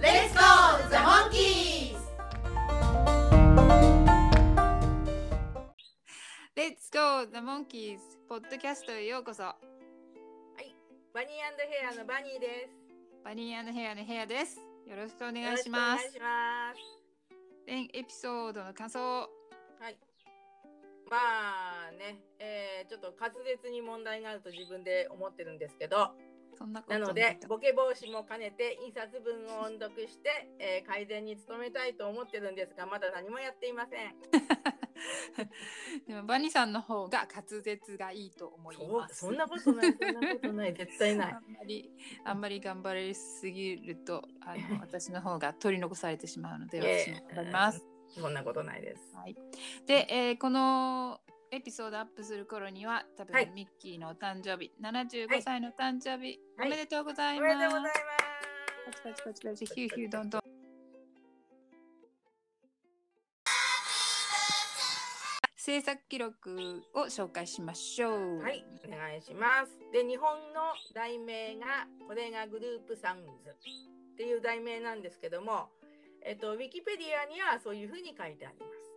Let's go, the monkeys! Let's go the monkeys. ポッドキャストへようこそ。バニーヘアのバニーです。バニーヘアのヘアです。よろしくお願よろしくおいします願いします。全エピソードの感想。はい。まあね、えーちょっと滑舌に問題があると自分で思ってるんですけどそんなこと。なのでボケ防止も兼ねて印刷文を音読して、えー改善に努めたいと思ってるんですがまだ何もやっていません。でもバニーさんの方が滑舌がいいと思います。そんなことないそんなことない絶対ない。あんまりあんまり頑張りすぎるとあの 私の方が取り残されてしまうのでえ。私も頑張ります。そんなことないです。はい、で、えーこのエピソードアップする頃には多分、はいミッキーのお誕生日は75い歳の誕生日、はい。おめでとうござおいます。めでとうございパチパチパチパチヒューヒューどんどん。制作記録を紹介しましょう。ますはい。お願いします。で日本の題名がこれがグループサウンズっていう題名なんですけどもえっとウィキペディアにはそういうふうに書いてあります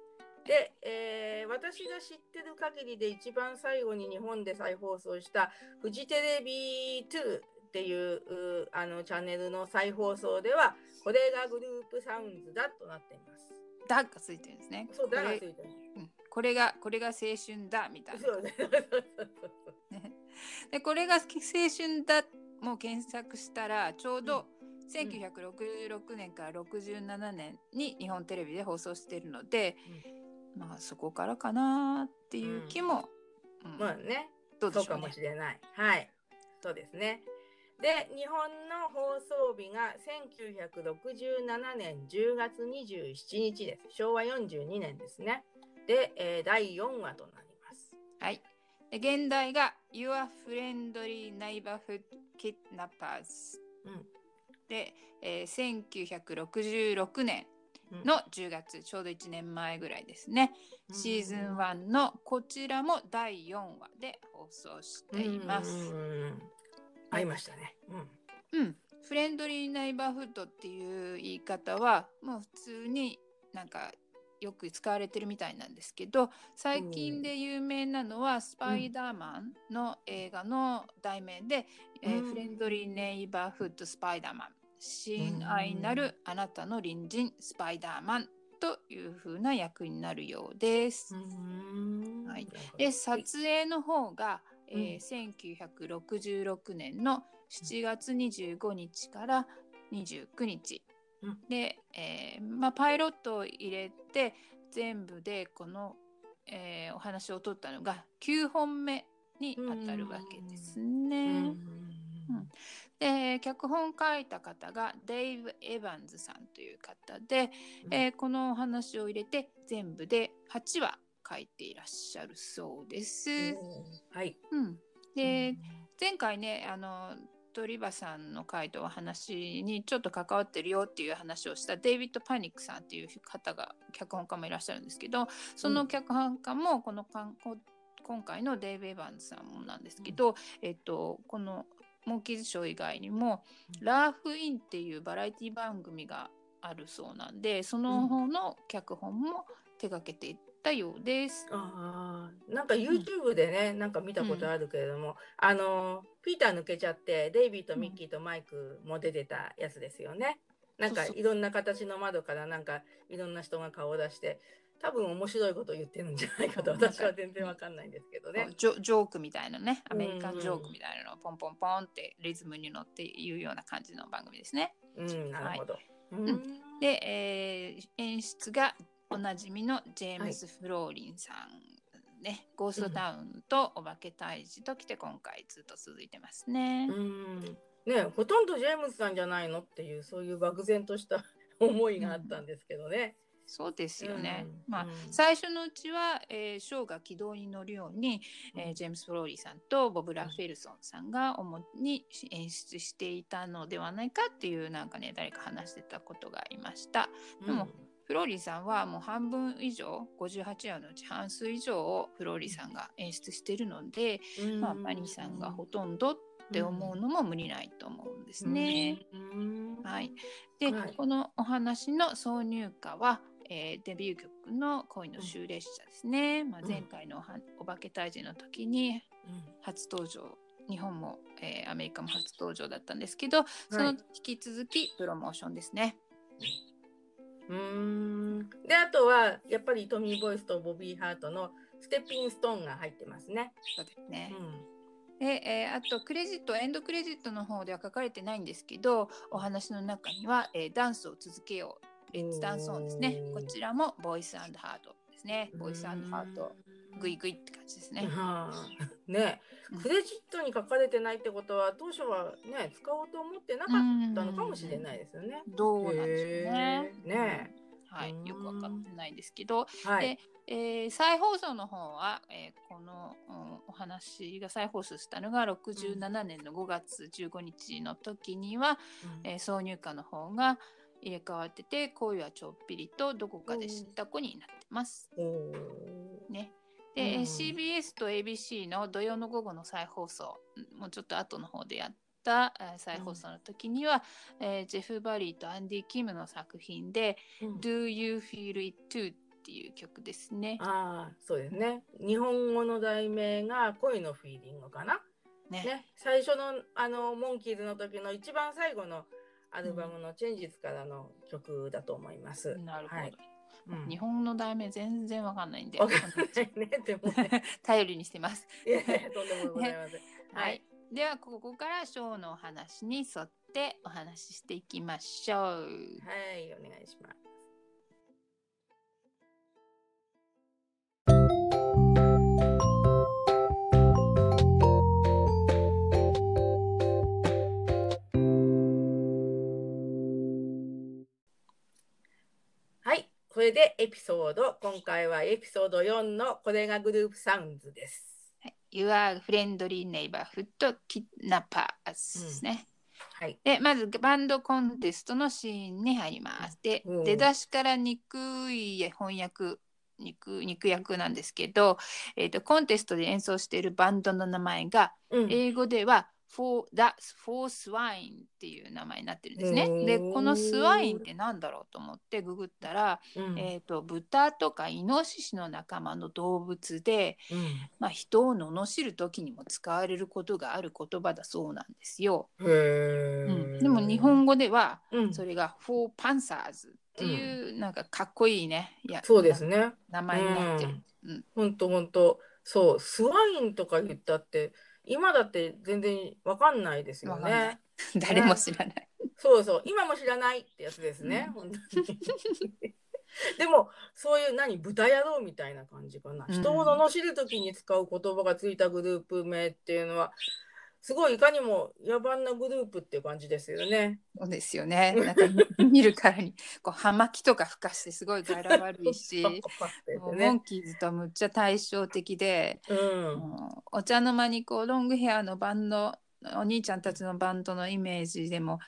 で、えー私が知ってる限りで一番最後に日本で再放送したフジテレビ2っていううあのチャンネルの再放送ではこれがグループサウンズだとなっています。だがついてるんですね。そうだがこれついてる。うんこれがこれが青春だみたいな。そうね。でこれが青春だもう検索したらちょうど1966年から67年に日本テレビで放送しているので、まあそこからかなっていう気も、うんまあね。どうねそうかもし。れない。はい。そうですね。で、日本の放送日が1967年10月27日です。昭和42年ですね。で、えー第4話となります。はい。で現代が Your Friendly Neighborhood Kidnappers うん。で、えー1966年うんの10月、ちょうど1年前ぐらいですね。シーズン1のこちらも第4話で放送しています。うんうんうんうんありましたね。うん。うん、フレンドリーナイバーフッドっていう言い方はもう普通になんかよく使われてるみたいなんですけど最近で有名なのはスパイダーマンの映画の題名で、えーうんフレンドリーネイバーフッドスパイダーマン親愛なるあなたの隣人スパイダーマンという風な役になるようです。うん。はい。で撮影の方が、えーうん。1966年の7月25日から29日、うん。で、えーまあ、パイロットを入れて全部でこの、えーお話を取ったのが9本目にあたるわけですね。うん。で脚本書いた方がデイブ・エヴァンズさんという方で、うん。えーこのお話を入れて全部で8話書いていらっしゃるそうです。はい。うん、で前回ねあの鳥羽さんの回とお話にちょっと関わってるよっていう話をしたデイビッド・パニックさんっていう方が脚本家もいらっしゃるんですけどその脚本家もこのかんこ今回のデイブ・エヴァンズさんもなんですけど、えっと、このモンキーズショー以外にも「うんラーフ・イン」っていうバラエティ番組があるそうなんでその方の脚本も手掛けていったようです。ああ、なんか YouTube でね、なんか見たことあるけれども、あのピーター抜けちゃって、デイビーとミッキーとマイクも出てたやつですよね。なんかいろんな形の窓からなんかいろんな人が顔を出して、多分面白いことを言ってるんじゃないかと私は全然わかんないんですけどね。ジョジョークみたいなねアメリカうんンジョークみたいなのをポンポンポンってリズムに乗っていうような感じの番組ですね。うん、なるほど。んで、えー演出がおなじみのジェームス・フローリンさん、ねゴーストタウンとお化け退治ときて今回ずっと続いてますね。うん、ねほとんどジェームズさんじゃないのっていうそういう漠然とした 思いがあったんですけどね。そうですよね。まあ、うん。うん最初のうちは、えーショーが軌道に乗るように、えージェームス・フローリーさんとボブ・ラフェルソンさんが主に演出していたのではないかっていうなんかね誰か話してたことがありました。でもフローリーさんはもう半分以上58話のうち半数以上をフローリーさんが演出してるので、うん。まあ、マリーさんがほとんどって思うのも無理ないと思うんですね。うん。はい、で、はい。このお話の挿入歌は、えーデビュー曲の恋の終列車ですね。まあ、うん前回のおはお化け退治の時にうん初登場、日本も、えーアメリカも初登場だったんですけど、その引き続きプロモーションですね。うーんであとはやっぱりトミー・ボイスとボビー・ハートのステッピングストーンが入ってますね。そうですね。うで、えーあとクレジットエンドクレジットの方では書かれてないんですけどお話の中には、えーダンスを続けようレッツダンスオンですね。こちらもボイスハートですね。ん。ボイスハート。グイグイって感じですね、はあ。ね。うん。クレジットに書かれてないってことは当初はね使おうと思ってなかったのかもしれないですよね。どうなんでしょうね。ね。はい。うん。よくわかってないですけど、はい。で。えー再放送の方は、えーこの、うんお話が再放送したのが67年の5月15日の時には、えー挿入歌の方が入れ替わってて恋はちょっぴりとどこかで知った子になってます。ね、で、えーうん CBS と ABC の土曜の午後の再放送うんもうちょっと後の方でやった、えー再放送の時には、えージェフ・バリーとアンディ・キムの作品でうん「Do You Feel It Too」っていう曲ですね。ああそうですね。日本語の題名が恋のフィーリングかな。ねね、最初のあのモンキーズの時の一番最後のアルバムの「チェンジズ」からの曲だと思います。なるほど、はいうん日本の題名全然わかんないんでわかんないね、でもね。頼りにしてます。いやいやとんでもございません。はい。ではここからショーのお話に沿ってお話ししていきましょう。はい、お願いします。はい、これでエピソード、今回はエピソード4のこれがグループサウンズです。Your Friendly Neighborhood Kidnappers ですね。はい。で、まずバンドコンテストのシーンに入ります。でうん、出だしから憎い翻訳、肉肉訳なんですけど、えーと、コンテストで演奏しているバンドの名前が、うん英語では For, the, for Swine っていう名前になってるんですね。うんで、このスワインってなんだろうと思ってググったら、うんえーと、豚とかイノシシの仲間の動物で、うんまあ、人を罵る時にも使われることがある言葉だそうなんですよ。うん、でも日本語ではうんそれが For Panzers っていうなんかかっこいいね、いやそうですね。名前になってる。うんほんとほんと。そう、スワインとか言ったって、今だって全然わかんないですよね。誰も知らない。そうそう、今も知らないってやつですね。うん本当に でも、そういう何、豚野郎みたいな感じかな。うん人を罵るときに使う言葉がついたグループ名っていうのは、すごいいかにも野蛮なグループっていう感じですよね。そうですよね。なんか 見るからにこう葉巻とか吹かしてすごい柄悪いし、パッてもうモねン。キーズとむっちゃ対照的で、うん。お茶の間にこうロングヘアのバンドお兄ちゃんたちのバンドのイメージでも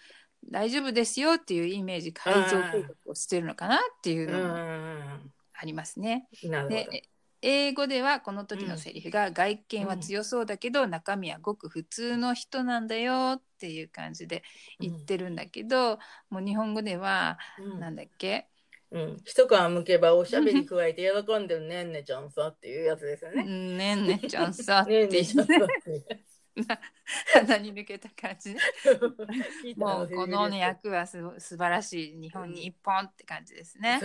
大丈夫ですよっていうイメージ改造計画をしてるのかなっていううのもん。ありますね。なるほど。で英語ではこの時のセリフが、外見は強そうだけど、中身はごく普通の人なんだよっていう感じで言ってるんだけど、もう日本語では、うん。なんだっけ、うん、一皮むけばおしゃべり加えて喜んでるねん。ねちゃんさっていうやつですよね。うん。ねんねちゃんさって ね言っんねちゃんさて 鼻に抜けた感じ。もうこのね役はすご素晴らしい。日本に一本って感じですね。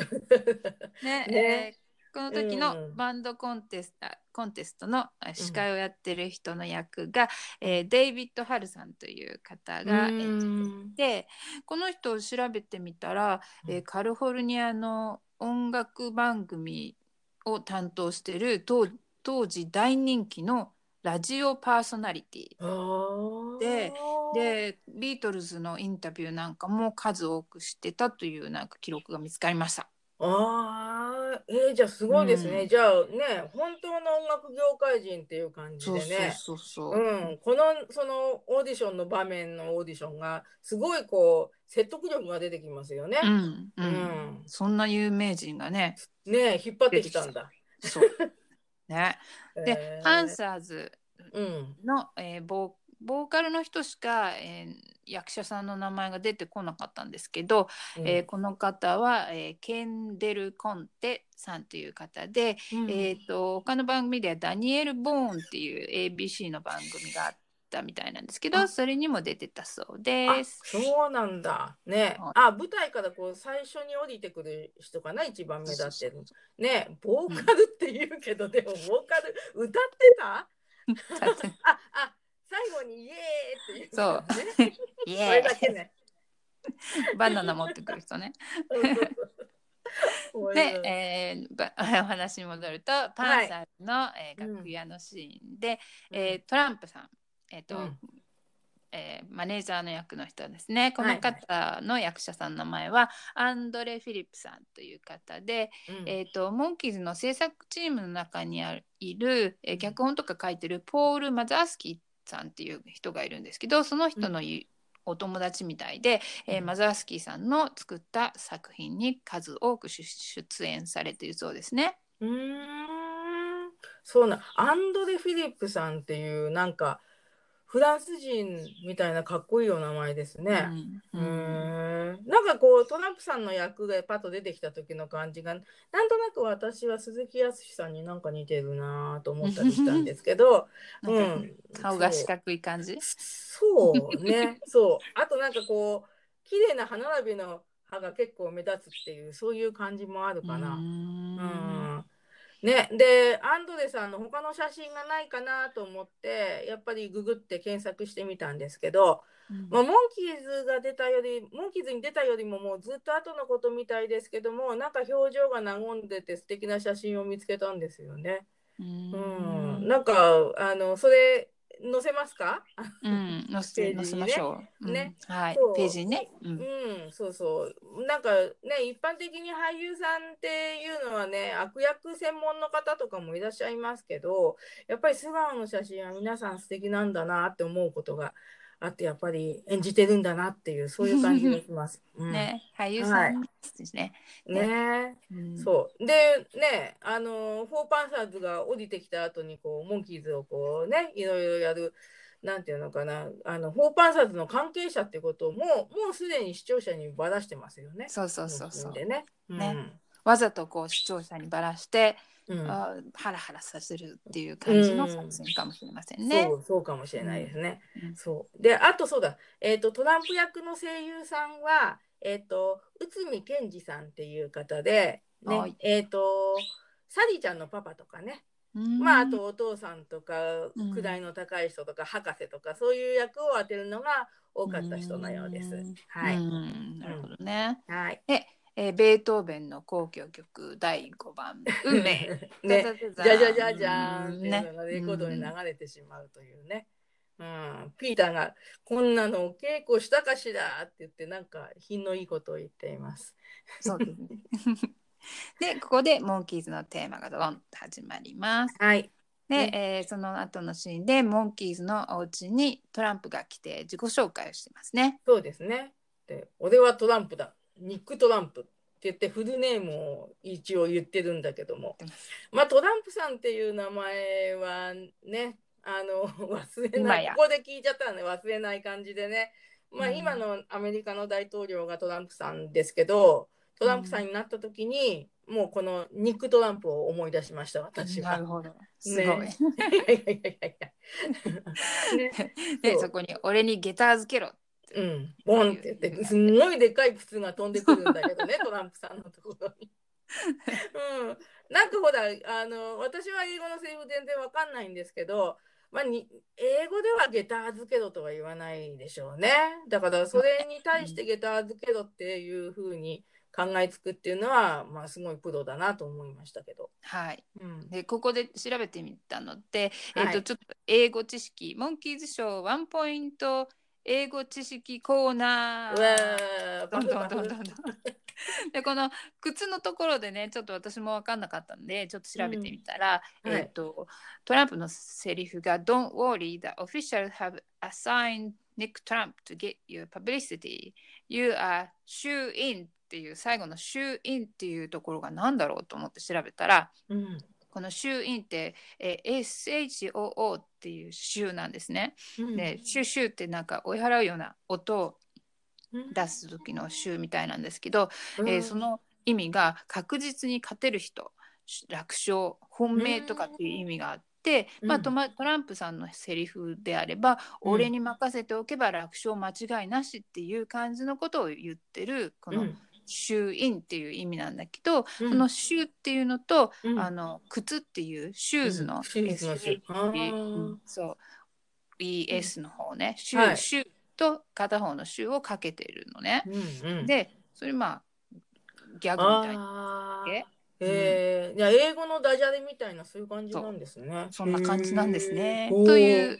ね ね。えーこの時のうん。バンドコンテスト,、コンテストのあ司会をやってる人の役が、えーデイビッド・ハルさんという方が演じててこの人を調べてみたら、えーカリフォルニアの音楽番組を担当してる当当時大人気のラジオパーソナリティ。ででビートルズのインタビューなんかも数多くしてたというなんか記録が見つかりました。ああ、えー、じゃあすごいですね。うんじゃあね、本当の音楽業界人っていう感じでね。そうそうそう。うん、このそのオーディションの場面のオーディションがすごいこう説得力が出てきますよね。うんうんうんそんな有名人がね、ね引っ張ってきたんだ。そう。ね。で、えーパンサーズうん、の、えーボーボーカルの人しか、えー役者さんの名前が出てこなかったんですけど、うんえーこの方は、えーケンデル・コンテさんという方で、うんえー、と他の番組ではダニエル・ボーンっていう ABC の番組があったみたいなんですけどあそれにも出てたそうあです。そうなんだ。ねはい。あ舞台からこう最初に降りてくる人かな一番目立ってる。ねボーカルって言うけど、でもボーカル歌ってた ああ最後にイエーイっていう、そう。ね。イ。エだけね。ーイバナナ持ってくる人ね。で、えーば お話に戻るとパンサーズの、えーうん。楽屋のシーンで、えートランプさん、えーとうん。えーマネージャーの役の人ですね。このはい方の役者さんの名前はアンドレ・フィリップさんという方で、うん。えー、とモンキーズの制作チームの中にあるいる、えー脚本とか書いてるポール・マザースキーさんっていう人がいるんですけどその人のいお友達みたいで、えーうん。マザースキーさんの作った作品に数多く出出演されているそうですね。うーん。そうなアンドレ・フィリップさんっていうなんかフランス人みたいなかっこいいお名前ですね。ううん。ーん。なんかこうトランプさんの役がパッと出てきた時の感じがなんとなく私は鈴木康さんになんか似てるなと思ったりしたんですけど、なうん。か顔が四角い感じ？そう。ね。そう。あとなんかこう綺麗な歯並びの歯が結構目立つっていうそういう感じもあるかな。うんね、でアンドレさんの他の写真がないかなと思ってやっぱりググって検索してみたんですけど、まあ、モンキーズが出たよりモンキーズに出たよりももうずっと後のことみたいですけどもなんか表情が和んでて素敵な写真を見つけたんですよね。ううん、ん。なんかあのそれ載せますか？うん、載せてページにね。載せましょう。うん。ね。はい。ページにね。ううんん、そうそう。なんかね、一般的に俳優さんっていうのはね、悪役専門の方とかもいらっしゃいますけど、やっぱり素顔の写真は皆さん素敵なんだなって思うことがあって、やっぱり演じてるんだなっていう、そういう感じがします。うん、ね、俳優さんですね。ねうんそう。で、ね、あの、フォーパンサーズが降りてきた後に、こう、モンキーズをこうね、いろいろやる、なんていうのかな、あの、フォーパンサーズの関係者ってことをもう、もうすでに視聴者にばらしてますよね。そうそうそうそう。でね。ねわざとこう視聴者にばらして、うん。うんあハラハラさせるっていう感じの作戦かもしれませんね。そう、そうかもしれないですね。うんそう。で、あとそうだ、えっ、と、トランプ役の声優さんは、えっ、と、内海健二さんっていう方で、はいね、えっ、と、サリーちゃんのパパとかね、うんまあ、あとお父さんとかうん位の高い人とか博士とかそういう役を当てるのが多かった人のようですうん。はい。うんなるほどね。はい。えーベートーベンの交響曲第5番「運命」ね、じゃじゃじゃじゃーんねレコードに流れてしまうというね。うん、ピーターがこんなのお稽古したかしらって言ってなんか品のいいことを言っています。そうですね。でここでモンキーズのテーマがドンと始まります。はい。で、ねえーその後のシーンでモンキーズのお家にトランプが来て自己紹介をしてますね。そうですね。で、俺はトランプだ。ニック・トランプって言ってフルネームを一応言ってるんだけども。まあトランプさんっていう名前はね、あの 忘れない。ここで聞いちゃったらね、忘れない感じでね。まあうん今のアメリカの大統領がトランプさんですけど、トランプさんになった時に、もうこのニック・トランプを思い出しました、私はなる。ほど。すごい。ねでそこに「俺に下駄預けろ」うん、ボンって言って、すんごいでかい靴が飛んでくるんだけどね、トランプさんのところに。うん、なんかほら、あの、私は英語のセリフ全然わかんないんですけど、まあ、に英語では下駄預けろとは言わないでしょうね。だからそれに対して下駄預けろっていうふうに考えつくっていうのは、まあすごいプロだなと思いましたけど。はい。うん、でここで調べてみたので、えっはいとちょっと英語知識モンキーズショーワンポイント英語知識コーナうー。わーどんどんどんどんどん。でこの靴のところでねちょっと私も分かんなかったんでちょっと調べてみたら、うんはいえっ、とトランプのセリフが「Don't worry, the officials have assigned Nick Trump to get your publicity. You are shoe in」っていう最後の「shoe in」っていうところが何だろうと思って調べたらうんこの「shoe in」って、えー SHOO っていう「shoe」なんですね。うん。で「シュシュ」ってなんか追い払うような音をうん。出す時の「シュ」みたいなんですけど、うん。えーその意味が確実に勝てる人楽勝本命とかっていう意味があって、うん。まあ、トマトランプさんのセリフであれば、うん。俺に任せておけば楽勝間違いなしっていう感じのことを言ってるこのうん「シューイン」っていう意味なんだけど、うん。この「シュー」っていうのと、うん。あの靴っていうシューズのうん。シューズのシュー SH あー。うんそう。ES の方ね、シュー、はい。シューと片方のシューをかけてるのね。うんうん。で、それまあ、ギャグみたいな。あーええーいや英語のダジャレみたいなそういう感じなんですね。そんな感じなんですね。という、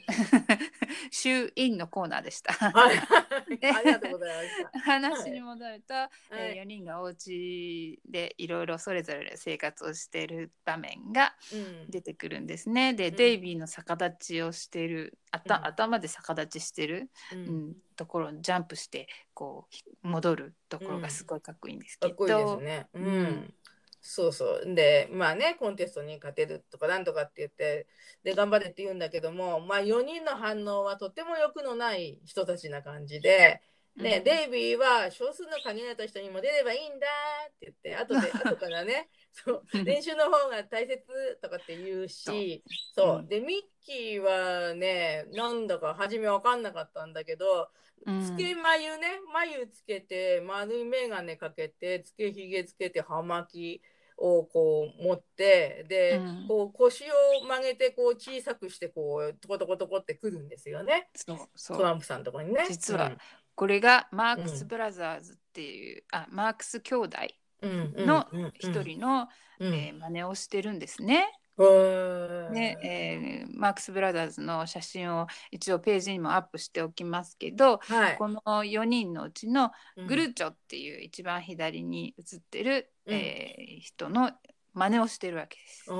シューインのコーナーでした。はい、ありがとうございました。話に戻ると、はい。え4人がお家でいろいろそれぞれ生活をしている場面がうん。出てくるんですね。で、うん。デイビーの逆立ちをしている、あたうん。頭で逆立ちしてる、ううんん、ところにジャンプしてこう戻るところがすごいかっこいいんですけど、かっこいいですね。うん。うんそうそう。で、まあね、コンテストに勝てるとかなんとかって言って、で、頑張れって言うんだけども、まあ4人の反応はとっても欲のない人たちな感じで、ね、うん。デイビーは少数の限られた人にも出ればいいんだって言って、後で、後からね、そう、練習の方が大切とかって言うし、そう。う。ん。で、ミッキーはね、なんだか初めわかんなかったんだけど、うん。つけ眉ね、眉つけて、丸い眼鏡かけて、つけひげつけて、葉巻をこう持って、で、うんこう腰を曲げて、こう小さくして、こう、トコトコトコってくるんですよね。そうそうトランプさんのところにね。実はこれがマークス・ブラザーズっていう、あマークス兄弟うん、うんのうんうん一人の、うんえー真似をしてるんですね。ねえーマークス・ブラザーズの写真を一応ページにもアップしておきますけど、はい。この4人のうちのうん。グルチョっていう一番左に写ってる、うん。えー人の真似をしてるわけです。ね。ね、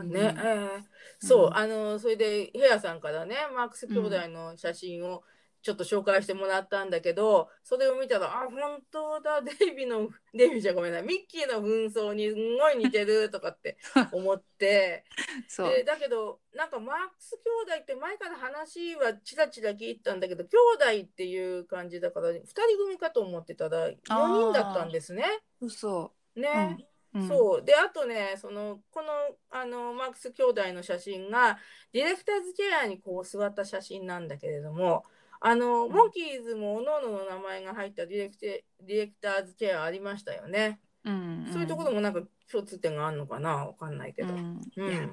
うん。えー。そう、うんあのそれでヘアさんからねマークス兄弟の写真をちょっと紹介してもらったんだけど、それを見たらあ本当だ デイビーのデイビーじゃごめんなさいミッキーの紛争にすんごい似てるとかって 思ってそうでだけどなんかマークス兄弟って前から話はちらちら聞いてたんだけど兄弟っていう感じだから2人組かと思ってたら4人だったんですね。そうそね。う。うんそうであとねそのこのあのマークス兄弟の写真がディレクターズチェアにこう座った写真なんだけれどもあの、んモンキーズもおのおのの名前が入ったディレクテディレクターズチェアありましたよね、うんそういうところもなんか共通点があるのかな？わかんないけど、うん。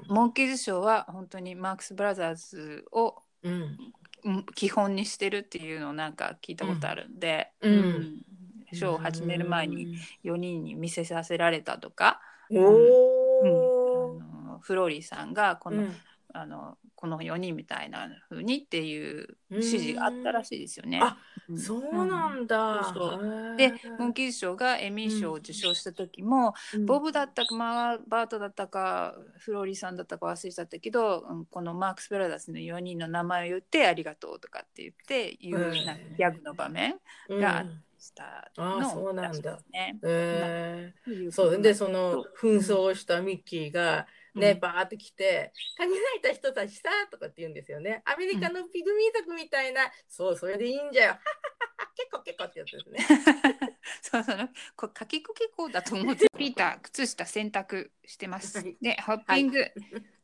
モンキーズショーは本当にマークス・ブラザーズをうん。うん基本にしてるっていうのをなんか聞いたことあるんで、うん。うん。ショーを始める前に4人に見せさせられたとか、おうん。お、あのフローリーさんがこの,、うん。あのこの4人みたいな風にっていううん指示があったらしいですよね。あうん。そうなんだ、そうそう。でモンキーズ賞がエミー賞を受賞した時も、うん。ボブだったかマーバートだったかフローリーさんだったか忘れちゃったけど、うんこのマークス・ブラザーズの4人の名前を言ってありがとうとかって言って言ううんなギャグの場面があしたあのそうなんだ。えというそう。でその紛争をしたミッキーがね、うんバーって来て「限られた人たちさ」とかって言うんですよね。アメリカのピグミー族みたいな、そうそれでいいんじゃよ。結構結構ってやつですね。そうそうこれかきくけこだと思って ピーター靴下洗濯してますはい。でホッピング、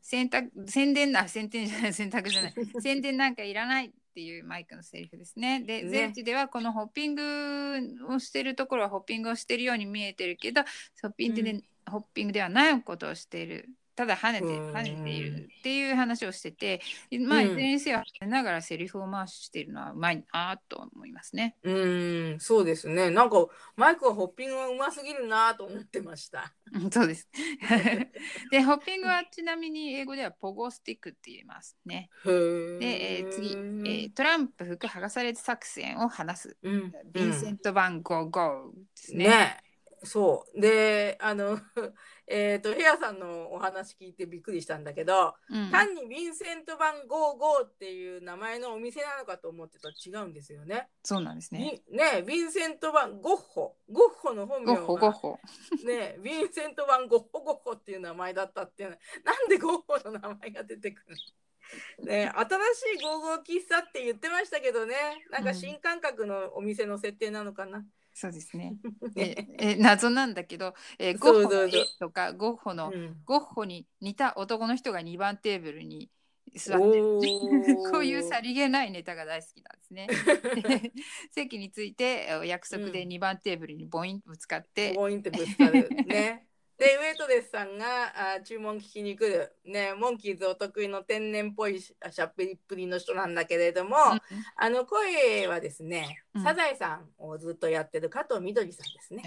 洗濯宣伝な宣伝じゃない洗濯じゃない 宣伝なんかいらないっていうマイクのセリフですね。で、ねゼンチではこのホッピングをしてるところはホッピングをしてるように見えてるけどホッピングで、ホッピングではないことをしているただ跳ねてうん跳ねているっていう話をしててまあうんいずれにせよ跳ねながらセリフを回しているのはうまいなと思いますね。うーん、そうですね。なんかマイクはホッピングがうますぎるなと思ってました。うんそうです。でホッピングはちなみに英語ではポゴスティックって言いますね。で、えー次、えートランプ服剥がされず作戦を話すうん、ヴィンセント・バン・ゴー・ゴーですね。ねそうであの えっとヘアさんのお話聞いてびっくりしたんだけど、うん単にヴィンセント・バン・ゴー・ゴーっていう名前のお店なのかと思ってたら違うんですよね。そうなんですね。にねヴィンセント・バン・ゴッホゴッホの本名ゴッホゴッがホ。ねヴィンセント・バン・ゴッホゴッホっていう名前だったっていうのなんでゴッホの名前が出てくるの？ね新しいゴーゴー喫茶って言ってましたけどねなんか新感覚のお店の設定なのかな。そうですね。ね え え謎なんだけど、えーゴッホとかゴッホの、うんゴッホに似た男の人が2番テーブルに座って こういうさりげないネタが大好きなんですね。で席についてえー約束でうん2番テーブルにボインとぶつかって、ポイントぶつかるね。でウェイトレスさんがあ注文聞きに来る、ね、モンキーズお得意の天然っぽいしゃっぺりっぷりの人なんだけれども、うんあの声はですね、うんサザエさんをずっとやってる加藤みどりさんですね。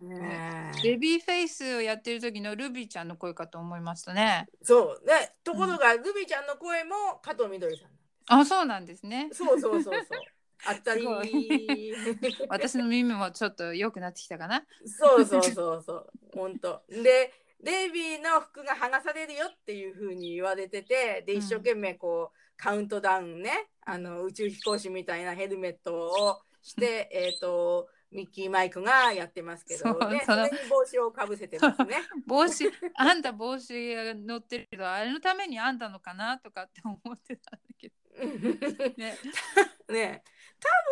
ねベビーフェイスをやってる時のルビーちゃんの声かと思いましたね。そうねところが、ルビーちゃんの声も加藤みどりさんあそうなんですね。そうそうそうそう。あったり。私の耳もちょっと良くなってきたかな？そうそうそうそう。本当。でデイビーの服が剥がされるよっていう風に言われててでうん一生懸命こう、カウントダウンね。あの宇宙飛行士みたいなヘルメットをして、えっ、とミッキーマイクがやってますけどね。それに帽子をかぶせてますね。帽子あんた帽子が乗ってるけどあれのためにあんたのかな？とかって思ってたんだけど。ね。ね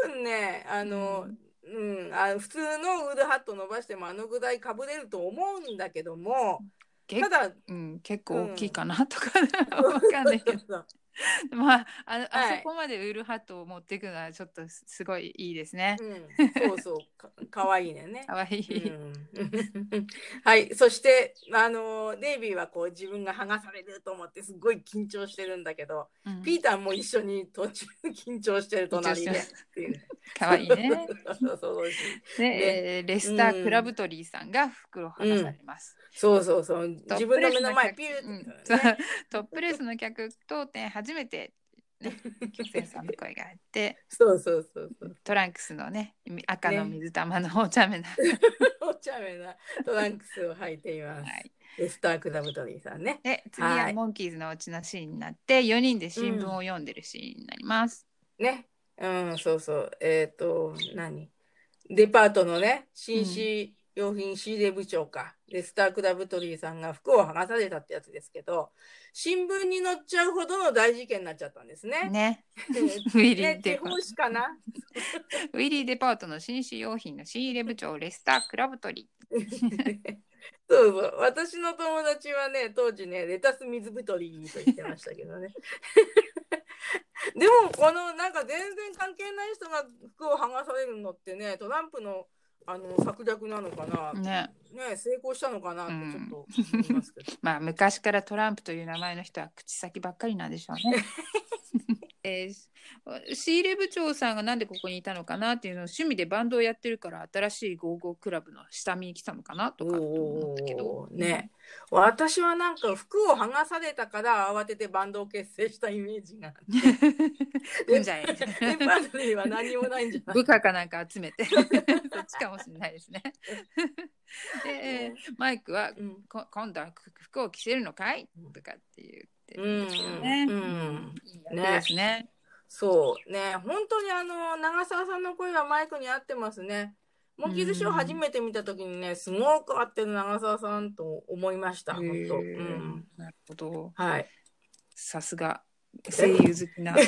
多分ねあの、うん。あ普通のウールハット伸ばしてもあのぐらいかぶれると思うんだけども結ただうん、結構大きいかなとか、わかんないけど まあああはい。そこまでウールハットを持っていくのはちょっとすすごいいいですね。うん、そうそう。かかわいいねね。かわい。い。うん。はい。そしてあのデイビーはこう自分が剥がされると思ってすごい緊張してるんだけど、うん。ピーターも一緒に途中緊張してる隣でっていう。かわいいね。そうそうで、えーレスター・クラブトリーさんが袋を剥がされます。そうそうそう。自分の目の前客ピューね。トップレスの客当店初めて、ね、菊池さんの声が入ってそうそうそうそうトランクスのね赤の水玉のお茶目な、お茶目なトランクスを履いています。はい、レスター・クラブトリーさんね。で次ははいモンキーズのお家のシーンになって4人で新聞を読んでるシーンになります。ね。うん、そうそう。えっ、と、何？デパートのね、紳士用品仕入れ部長か、レスター・クラブトリーさんが服を剥がされたってやつですけど、新聞に載っちゃうほどの大事件になっちゃったんですね。ね、ね ウィリー地デパ方紙かな？ウィリーデパートの紳士用品の仕入れ部長レスター・クラブトリ そうそう。私の友達はね、当時ね、レタス水太りと言ってましたけどね。でも、このなんか全然関係ない人が服を剥がされるのってね、トランプのあの策略なのかな、ー。ね、ね、成功したのかなってうんちょっと思いますけど。まあ昔からトランプという名前の人は口先ばっかりなんでしょうね。えー仕入れ部長さんがなんでここにいたのかなっていうのを趣味でバンドをやってるから新しいゴーゴークラブの下見に来たのかなとか思ったけど。ね、私はなんか服を剥がされたから慌ててバンドを結成したイメージが。あって。うんじゃえレパートリーは何もないんじゃない。部下かなんか集めて。そっちかもしれないですね。で、えーマイクはうん。こ今度は服を着せるのかい？とかって言ってるうんんですよね。うんいい役ですね。そうね本当にあの長澤さんの声はマイクに合ってますね。モンキーズショー初めて見た時にねすごく合ってる長澤さんと思いました本当。うん、なるほど。はい。さすが声優好きな方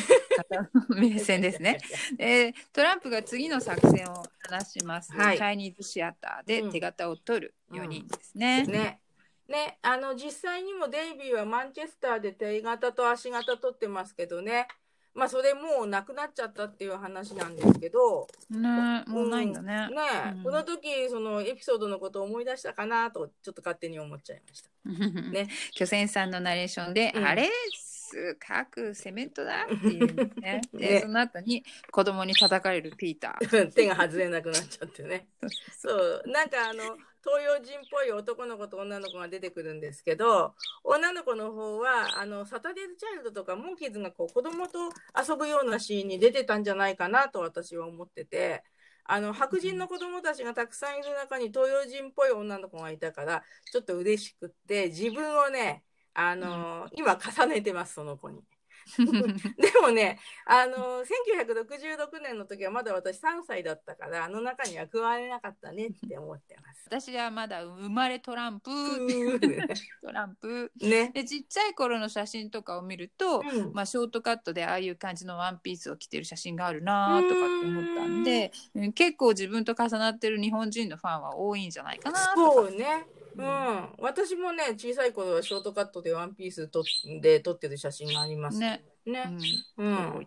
の 目線ですね。えートランプが次の作戦を話します。はいチャイニーズシアターでうん手形を取る4人ですね。ね。ね、あの実際にもデイビーはマンチェスターで手形と足形取ってますけどねまあそれもうなくなっちゃったっていう話なんですけど、ねもうないんだね。ねえ、うんこの時そのエピソードのことを思い出したかなとちょっと勝手に思っちゃいました。ね巨泉さんのナレーションで、うんあれ？す各セメントだっていうね。で、ねその後に子供に叩かれるピーター。手が外れなくなっちゃってね。そうなんかあの東洋人っぽい男の子と女の子が出てくるんですけど女の子の方はあのサタデーチャイルドとかモンキーズがこう子供と遊ぶようなシーンに出てたんじゃないかなと私は思ってて。あの白人の子供たちがたくさんいる中に東洋人っぽい女の子がいたからちょっと嬉しくって自分をねあの、今重ねてますその子に。でもね、あの、1966年の時はまだ私3歳だったから、あの中には加われなかったねって思ってます。私はまだ生まれトランプ、トランプ。ね。で、ちっちゃい頃の写真とかを見ると、うんまあ、ショートカットでああいう感じのワンピースを着てる写真があるなとかって思ったんで、うん結構自分と重なってる日本人のファンは多いんじゃないかなとか。そうね。ううんん。私もね、小さい頃はショートカットでワンピースとで撮ってる写真があります。ね。ね。うん。うん。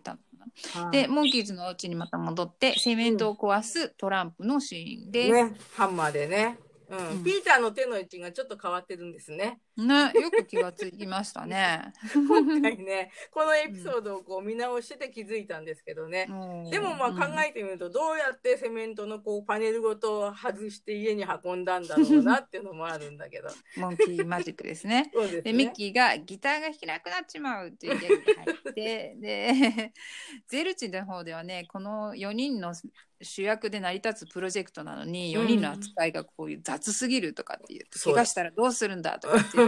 で、モンキーズのお家にまた戻って、セメントを壊すトランプのシーンです。ね、ハンマーでね。うん。うんピーターの手の位置がちょっと変わってるんですね。ね、よく気がつきましたね。今回ね、このエピソードをこう見直してて気づいたんですけどね。でもまあ考えてみるとどうやってセメントのこうパネルごと外して家に運んだんだろうなっていうのもあるんだけど。う んモンキーマジックですね。そうですね。で、ミッキーがギターが弾けなくなっちまうっていうギャグが入って、で、ゼルチの方ではね、この4人の主役で成り立つプロジェクトなのに、4人の扱いがこういう雑すぎるとかって言って、そう怪我したらどうするんだとかっていう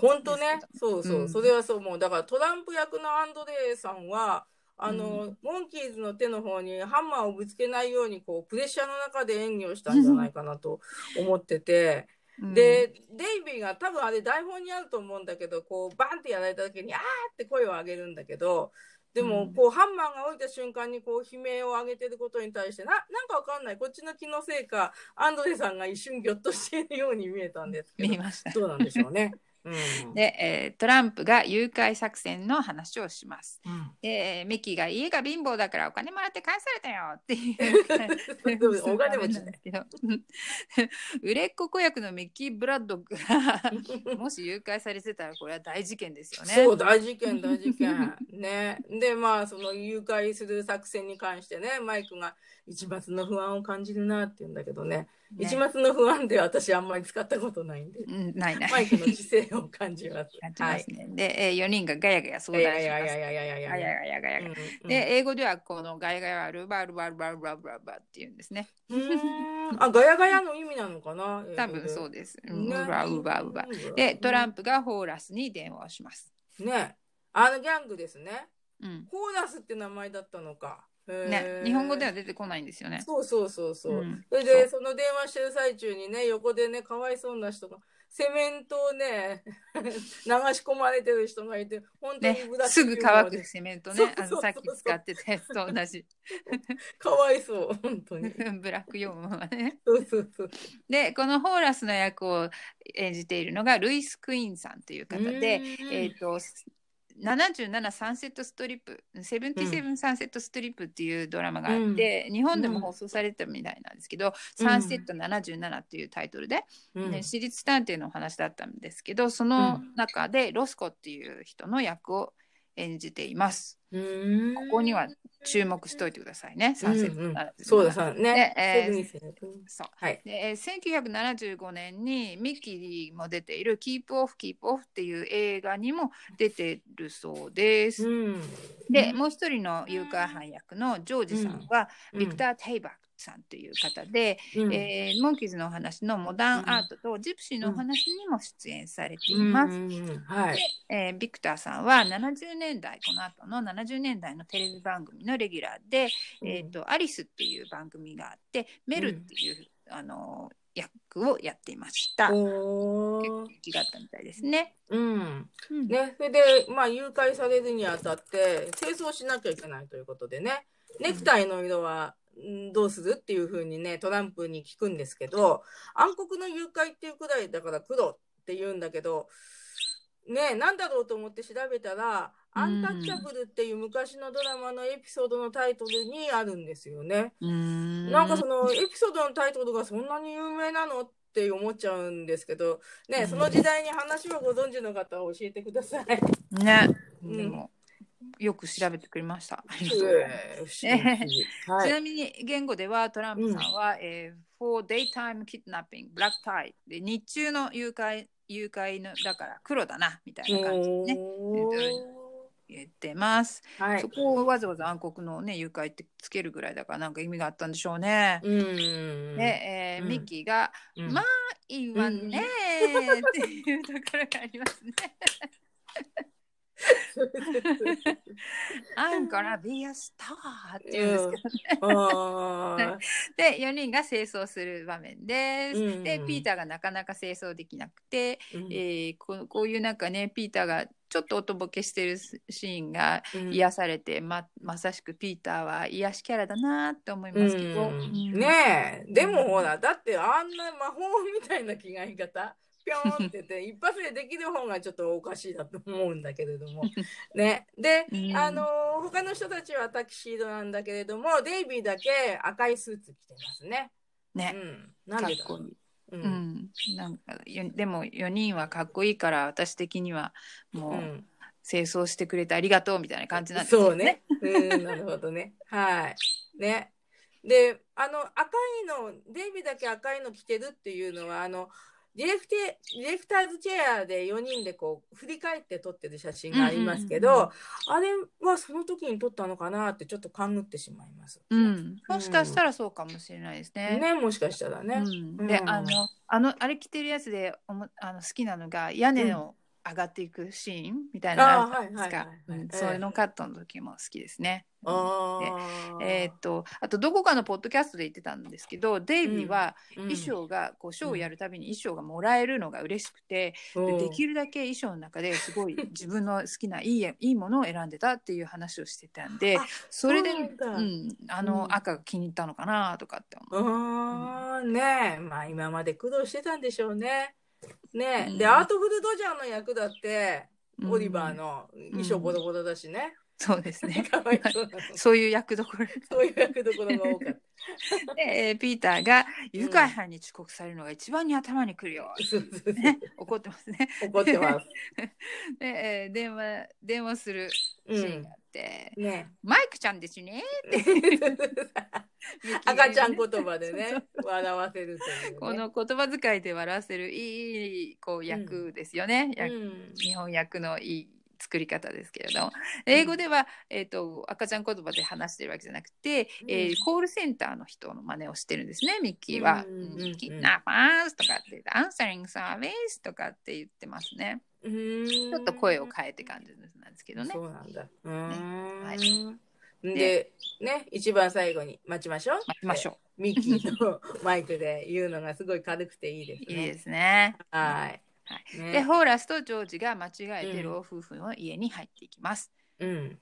本当ね、そうそう、う。ん。それはそう。思う。だからトランプ役のアンドレイさんは、あの、モンキーズの手の方にハンマーをぶつけないように、こう、プレッシャーの中で演技をしたんじゃないかなと思ってて、うん。で、デイビーが多分あれ台本にあると思うんだけど、こう、バンってやられた時に、あーって声を上げるんだけど、でも、うんこう、ハンマーが降りた瞬間に、こう、悲鳴を上げてることに対して、な、なんかわかんない。こっちの気のせいか、アンドレさんが一瞬ギョッとしているように見えたんですけど、見ました。どうなんでしょうね。うん。で、えートランプが誘拐作戦の話をします。うんで、ミッキーが家が貧乏だからお金もらって返されたよっていう。お金持ち ですけど。売れっ子子役のミッキー・ブラッドがもし誘拐されてたらこれは大事件ですよね。そう、大事件、大事件。ね。で、まあ、その誘拐する作戦に関してね、マイクが一抹の不安を感じるなって言うんだけどね。ね一抹の不安で私あんまり使ったことないんで、うん、ないない。マイクの知性を感じます。感じますね。で、えー、4人がガヤガヤ相い談します。で、英語ではこのガヤガヤはルバルバルバルバルバルバっていうんですね。あ、ガヤガヤの意味なのかな多分そうでです。うんウバウバウバ。で、トランプがホーラスに電話をします。ね。あのギャングですね。うん。ホーラスって名前だったのか。へねー、日本語では出てこないんですよね。そうそうそうそう。うんそれでその電話してる最中にね横でねかわいそうな人がセメントをね 流し込まれてる人がいて本当ねにブラッ、クすぐ乾くセメントね。あのさっき使ってたやつと同じ。かわいそう本当に ブラック用語はね。そうそうそうで、このホーラスの役を演じているのがルイス・クイーンさんという方で、うんえっ、と、77サンセットストリップ、77サンセットストリップっていうドラマがあって、日本でも放送されてたみたいなんですけど、うん。サンセット77っていうタイトルで、うん。ね、私立探偵のお話だったんですけど、その中でロスコっていう人の役を演じています。うん。ここには注目しておいてくださいね、サンセット77。うんうんそうだそうだ。ね。でえーそう。はいでえー1975年にミッキーも出ている「キープオフキープオフ」っていう映画にも出てるそうです。うん。でもう一人の誘拐犯役のジョージさんは、うん。ビクター・テイバーさんという方で、うん。えーモンキーズのお話のモダンアートとジプシーのお話にも出演されています。うん。うんうんはい。えービクターさんは70年代この後の70年代のテレビ番組のレギュラーで「えー、とアリス」っていう番組があってメルっていう、あの役をやっていました。結構人気があったみたいですね。うん。うん。ね、それで、まあ、誘拐されるにあたって清掃しなきゃいけないということでね。ネクタイの色は、んどうするっていうふうにねトランプに聞くんですけど暗黒の誘拐っていうくらいだから黒って言うんだけどねなんだろうと思って調べたら「アンタッチャブル」っていう昔のドラマのエピソードのタイトルにあるんですよね。うん。なんかそのエピソードのタイトルがそんなに有名なのって思っちゃうんですけど、ね、その時代に話をご存知の方は教えてください。ね、うん。でもよく調べてくれました。ありがえとうございますー。ちないみに言語ではトランプさんは、えー for daytime kidnapping black tie で日中の誘拐誘拐のだから黒だなみたいな感じでね言ってます。はいそ。こをわざわざ暗黒のね誘拐ってつけるぐらいだからなんか意味があったんでしょうね。うん。で、えーうんミッキーが、うんまあいいわねーっていうところがありますね。I'm gonna be a star っていうんですけどね。で4人が清掃する場面です。うんでピーターがなかなか清掃できなくて、うん。えーここういうなんかねピーターがちょっとおとぼけしてるシーンがうん。癒されて、ままさしくピーターは癒しキャラだなって思いますけど、うんうん。ねえ。でもほらだってあんな魔法みたいな着替え方ぴょんって言って 一発でできる方がちょっとおかしいだと思うんだけれども。ね。で、うん。あの他の人たちはタキシードなんだけれどもデイビーだけ赤いスーツ着てますね。ね、うん、なんでだろう。ん。ん、なんかよでも4人はかっこいいから私的にはもう、うん。清掃してくれてありがとうみたいな感じなんですよそうね。うん、なるほどね。はい。ね。で、あの、赤いの、デイビーだけ赤いの着てるっていうのは、あの、ディレクテディレクターズチェアで4人でこう振り返って撮ってる写真がありますけうんうんうんど、あれはその時に撮ったのかなってちょっと勘ぐってしまいます。うん、もしかしたらそうかもしれないですね。ね、もしかしたらね。うん、で、うんあのあのあれ着てるやつでおもあの好きなのが屋根を上がっていくシーンみたいなのあるじゃないですか。あーはいうのカットの時も好きですね。えーっとあとどこかのポッドキャストで言ってたんですけどデイビーはうん衣装がこうショーをやるたびに衣装がもらえるのが嬉しくて、でできるだけ衣装の中ですごい自分の好きないいいいものを選んでたっていう話をしてたんであそれでそうなんあの、うん。赤が気に入ったのかなとかって思う。あーねえ。まあ今まで苦労してたんでしょうね。ねえ、うんでアートフルドジャーの役だって、うんオリバーの衣装ボロボロだしね。そうですね。かわいそう そういう役どころそういう役どころが多かっ で、えーピーターが誘拐犯に遅刻されるのが一番に頭にくるよ。うそうそうね、怒ってますね。怒ってます。で、えー電話電話するシーンがあって、ねマイクちゃんですね。え 赤ちゃん言葉でね笑わせるね。この言葉遣いで笑わせるいいこう役ですよね。役うん日本訳のいい作り方ですけれども英語では、えー、と赤ちゃん言葉で話してるわけじゃなくて、うんえーコールセンターの人の真似をしてるんですねミッキーは。キッナッパーズとかってアンサリングサービスとかって言ってますね。ちょっと声を変えて感じなんですけどね。そうなんだ。うーんはいで、ね、一番最後に待ちましょう。待ちましょミッキーのマイクで言うのがすごい軽くていいですう。ね。いいですね。はい。はいねでホーラスとジョージが間違えてうん老夫婦の家に入っていきます。うん。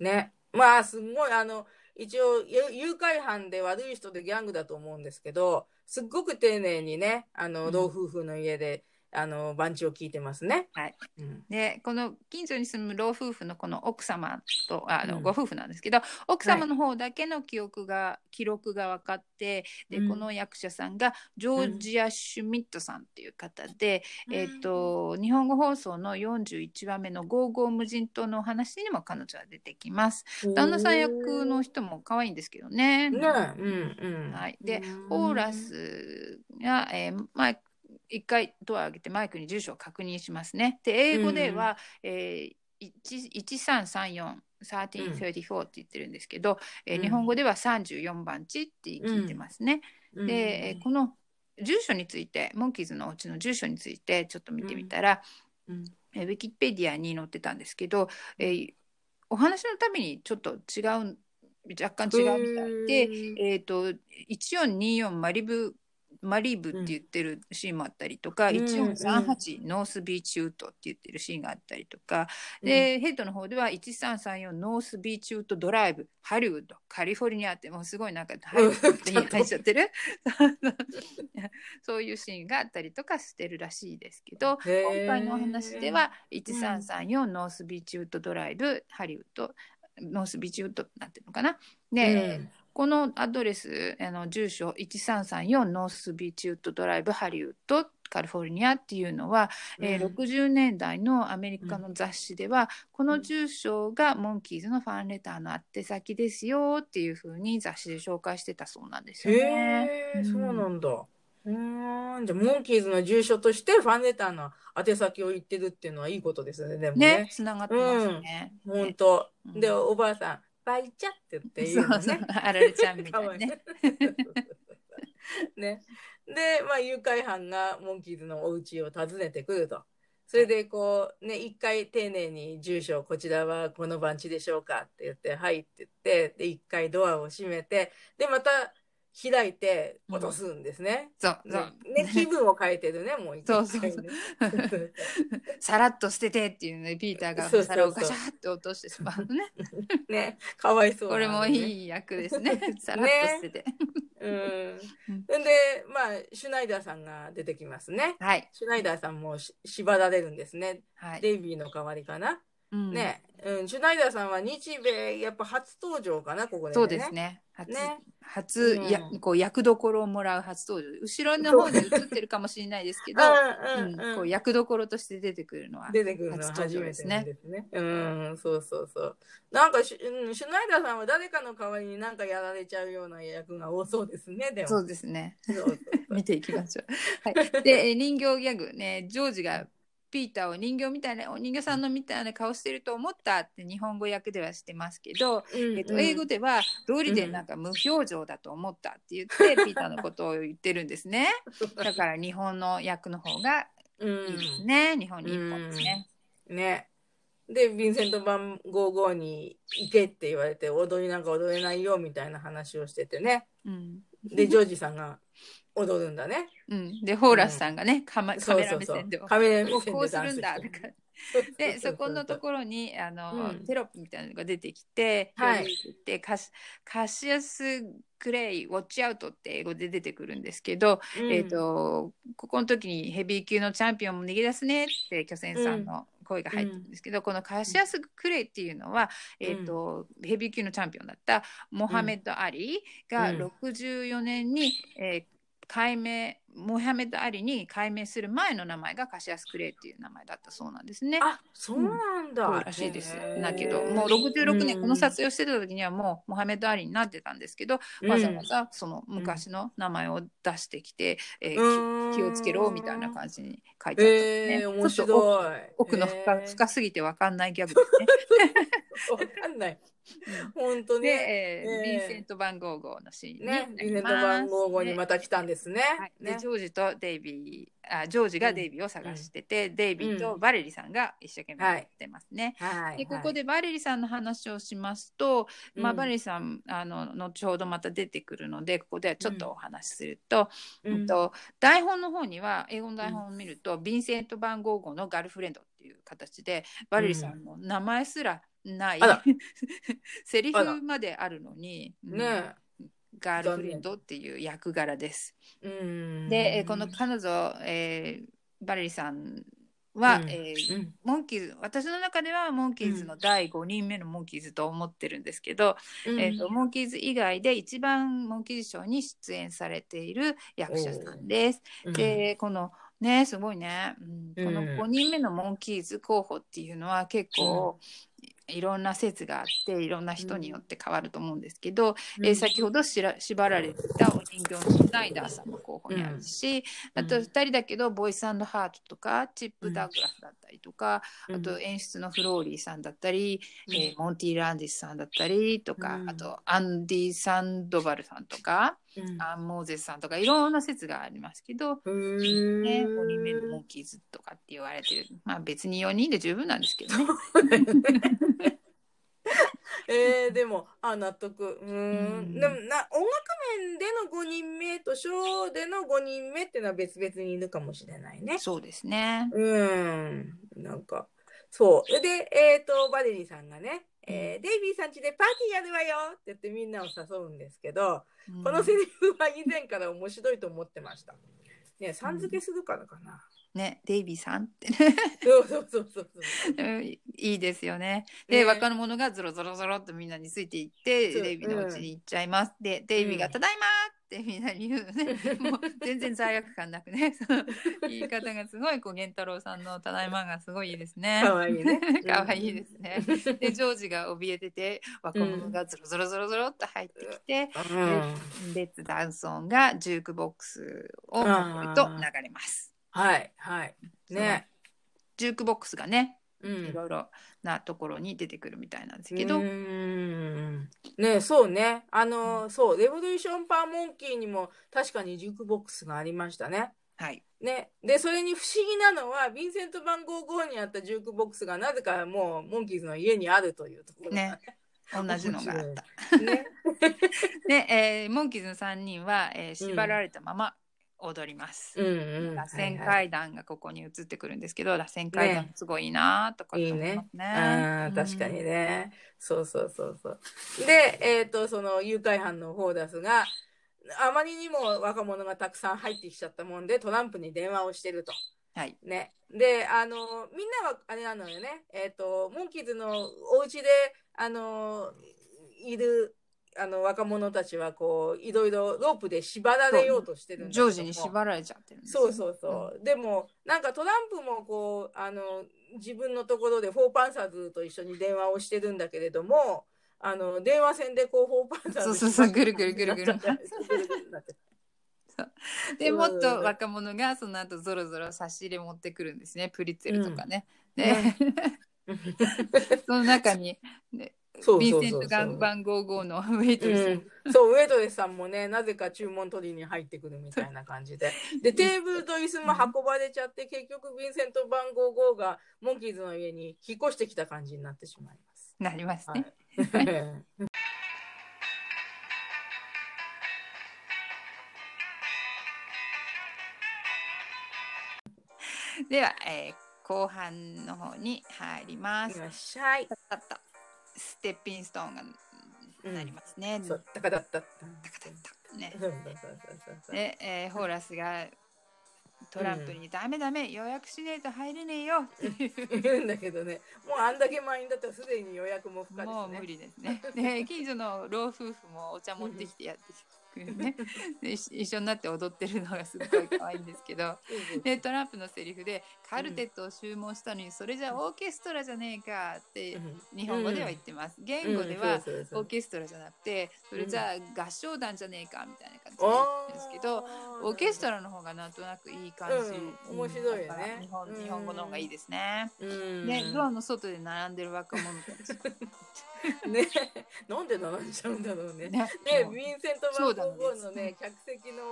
ね。まあ、すごい、あの、一応、ゆ誘拐犯で悪い人でギャングだと思うんですけど、すっごく丁寧にね、あの、うん老夫婦の家で、あの、番地を聞いてますね。はい。うん。でこの近所に住む老夫婦のこの奥様とあの、うんご夫婦なんですけど奥様の方だけの記憶が、記録が分かってで、うんこの役者さんがジョージア・シュミットさんっていう方で、えっ、と日本語放送の41話目の「ゴーゴー無人島」のお話にも彼女は出てきます。旦那さん役の人も可愛いんですけどね。ね、うん、うん。はい、でうんホーラスが、えーマイク一回ドアを開けてマイクに住所を確認しますね。で英語では、えー、1334 1334って言ってるんですけど、えーうん。日本語では34番地って聞いてますね。うん。で、えーこの住所についてモンキーズのお家の住所についてちょっと見てみたら、うん。えーウィキペディアに載ってたんですけど、えーお話のたびにちょっと違う若干違うみたいで、えー、と1424マリブマリーブって言ってるシーンもあったりとか、うん1438ノースビーチウッドって言ってるシーンがあったりとか、でヘッドの方では1334ノースビーチウッドドライブハリウッドカリフォルニアってもうすごいなんかハリウッドって入っちゃってる。そういうシーンがあったりとかしてるらしいですけど今回のお話では1334ノースビーチウッドドライブハリウッドノースビーチウッドなんていうのかな。で、うんこのアドレスあの住所1334ノースビーチウッドドライブハリウッドカリフォルニアっていうのは、えーうん60年代のアメリカの雑誌では、この住所がモンキーズのファンレターの宛先ですよっていうふうに雑誌で紹介してたそうなんですよね。へえ、うんそうなんだ。うーん、じゃあ、モンキーズの住所としてファンレターの宛先を言ってるっていうのはいいことですね、でもね。ね、つながってますね。ほんと。うんで、おばあさん、バイチャって言って言うのそうそうね。あられちゃんみたいいいにね。ね。で、まあ、誘拐犯がモンキーズのお家を訪ねてくると。それで、こう、ね、一回丁寧に住所、こちらはこの番地でしょうかって言って、はいって言って、で、一回ドアを閉めて、で、また開いて落とすんですね。そうそねう。ね、気分を変えてるね、もう一回 そうそうそうね。さらっと捨ててっていうのでピーターが皿をガシャーって落としてしまうのね。ね、かわいそうこれもい。いい役ですね。さらっと捨てて。うん。うんで、まあ、シュナイダーさんが出てきますね。はい。シュナイダーさんもし縛られるんですね。はい。デイビーの代わりかな。うんね、うん、シュナイダーさんは日米やっぱ初登場かなここで、ね。そうです。ね。初、ね初、やうんこう役どころをもらう初登場。後ろの方に映ってるかもしれないですけど、うんこう役どころとして出てくるのは。出てくるのは初めて場ですねですね。うん、そうそうそう。なんかシュ,、うん、シュナイダーさんは誰かの代わりになんかやられちゃうような役が多そうですね。でも。そうですね。そうそうそう 見ていきましょう。はい、で、えー人形ギャグね、ジョージがピーターを人形みたいな、お人形さんのみたいな顔してると思ったって日本語訳ではしてますけど、うんえっと、英語では道理でなんか無表情だと思ったって言って、ピーターのことを言ってるんですね。だから日本の訳の方がうんいいですね。日本に一本ですね。ね。で、ヴィンセント番55に行けって言われて、踊りなんか踊れないよみたいな話をしててね。うん。で、ジョージさんが踊るんだね。うん、で、ホーラスさんがね、カマカそうメラそう。そう目線で。カメラ目こうするんだダンスでそこのところにあの、うん。テロップみたいなのが出てきて、はい。表示しててカシカシアス・クレイ・ウォッチアウトって英語で出てくるんですけど、うん。えっ、とここの時にヘビー級のチャンピオンも逃げ出すねって巨泉さんの声が入ってるんですけど、このカシアス・クレイっていうのは、えーとヘビー級のチャンピオンだったモハメッド・アリがうん。64年に、えー改名モハメッド・アリに改名する前の名前がカシアス・クレイっていう名前だったそうなんですね。あ、そうなんだ。そうらしいです。だけどもう66年うんこの撮影をしてた時にはもうモハメド・アリになってたんですけど、うんわざわざその昔の名前を出してきて、えーうん気気をつけろみたいな感じに書いてあったんですね。面白い。奥の深深すぎてわかんないギャグです わかんない。ね。本当で、ね。えーえーヴィンセント番号号のシーンね、りイベントます番号後にまた来たんですね。はい、ねでジョージとデイビーあジョージがデイビーを探してて、デイビーとバレリさんが一生懸命やってますね。はい。でここでバレリさんの話をしますと、まあ、うんバレリさんあの後ほどまた出てくるのでここではちょっとお話しすると,、うん、うんと台本の方には英語の台本を見ると、ヴィンセント番号号のガールフレンドっていう形でバレリさんの名前すらない、セリフまであるのに、うん。ねガールフレンドっていう役柄です。うん。で、えーこの彼女、えーバレリさんは、うん。えーうん。モンキーズ私の中ではモンキーズの第5人目のモンキーズと思ってるんですけど、うん。えー、とモンキーズ以外で一番モンキーズショーに出演されている役者さんです。うん。でこのねすごいね、うん、このうん5人目のモンキーズ候補っていうのは結構、いろんな説があっていろんな人によって変わると思うんですけど、えー先ほどしら縛られてたお人形のシュナイダーさんも候補にあるし、うん。あと2人だけどボイスハートとかチップ・ダグラスだったりとか、うん。あと演出のフローリーさんだったり、うん。えーモンティ・ランディスさんだったりとか、うん。あとアンディ・サンドバルさんとか、うん。アン・モーゼスさんとかいろんな説がありますけど、うーん。ね、5人目のモンキーズとかって言われてる。まあ別に4人で十分なんですけどね。えー、でもあ納得。うん。ん。でもな音楽面での5人目とショーでの5人目っていうのは別々にいるかもしれないね。そうですね。うん。なんかそう。でえっ、とバレリーさんがね、えーデイビーさん家でパーティーやるわよって言ってみんなを誘うんですけど、このセリフは以前から面白いと思ってました。ね、さん付けするからかな。ね、デイビーさんってそうそうそうそうそう。う んいいですよね。で、ね若者がゾロゾロゾロっとみんなについていって、デイビーの家に行っちゃいます。で、デイビーがうんただいまってみんなに言うのね。もう全然罪悪感なくね。その言い方がすごい、こう、源太郎さんのただいまがすごいいいですね。かわいいねかわいいですね。で、ジョージが怯えてて、若者がゾロゾロゾロゾロっと入ってきて、うん。レッツダンスオンがジュークボックスをと流れます。はいはい。ね。ジュークボックスがね、うんいろいろなところに出てくるみたいなんですけど、うーん。ねそうね。あのそう Revolution Per Monkee にも確かにジュークボックスがありましたね。はい。ね、でそれに不思議なのは Vincent Van Go-Go にあったジュークボックスがなぜかもうモンキーズの家にあるというところがね。同じのがあった。ね。で、えーモンキーズの3人は、えー縛られたまま踊ります。うんうん螺旋階段がここに移ってくるんですけど、螺旋階段すごいなとかっていいね。あー確かにね、そうそうそうそうでえっ、とその誘拐犯のホーダスがあまりにも若者がたくさん入ってきちゃったもんでトランプに電話をしてると。うん。はい。ね。で、あの、みんなはあれなのよね。えっ、と、モンキーズのお家で、あの、いる、あの、若者たちは、こう、いろいろロープで縛られようとしてるんだけジョージに縛られちゃってるんですよ。そうそうそう。でも、なんかトランプもこう、あの、自分のところでフォーパンサーズと一緒に電話をしてるんだけれども、あの、電話線でこう、フォーパンサーズそうそうそうぐるぐるぐるぐる。でう。んもっと若者がその後ゾロゾロ差し入れ持ってくるんですね。プリツェルとかね。で、ね その中に、ね、そうヴィンセントが番号5のウェイトレス、うん、そうウェイトレスさんもねなぜか注文取りに入ってくるみたいな感じで でテーブルと椅子も運ばれちゃって結局ヴィンセント番号5がモンキーズの家に引っ越してきた感じになってしまいます。なりますはね。い では、えー後半の方に入ります。いらっしゃい。ステッピンストーンがなりますね。そう、タカだった。タカタッタねそうそうそうそうそう。で、えーホーラスがトランプに「ダメダメ予約しねえと入れねえよ」って言うんだけどね、もうあんだけ満員だったらすでに予約も不可ですね。もう無理ですね。で近所の老夫婦もお茶持ってきてやってくるね。で一一緒になって踊ってるのがすごい可愛いんですけど。でトランプのセリフで「カルテットを注文したのにそれじゃオーケストラじゃねえか」って日本語では言ってます。言語ではオーケストラじゃなくてそれじゃあ合唱団じゃねえかみたいな感じで言ってるんですけどオーケストラの方がなんとなくいい感じ、うん面白いよね。日本うん日本語の方がいいですね。うん。でドアの外で並んでる若者たち。ね、なんで並んじゃうんだろうね。ねね、もう。ヴィンセント・バンゴーのね、客席の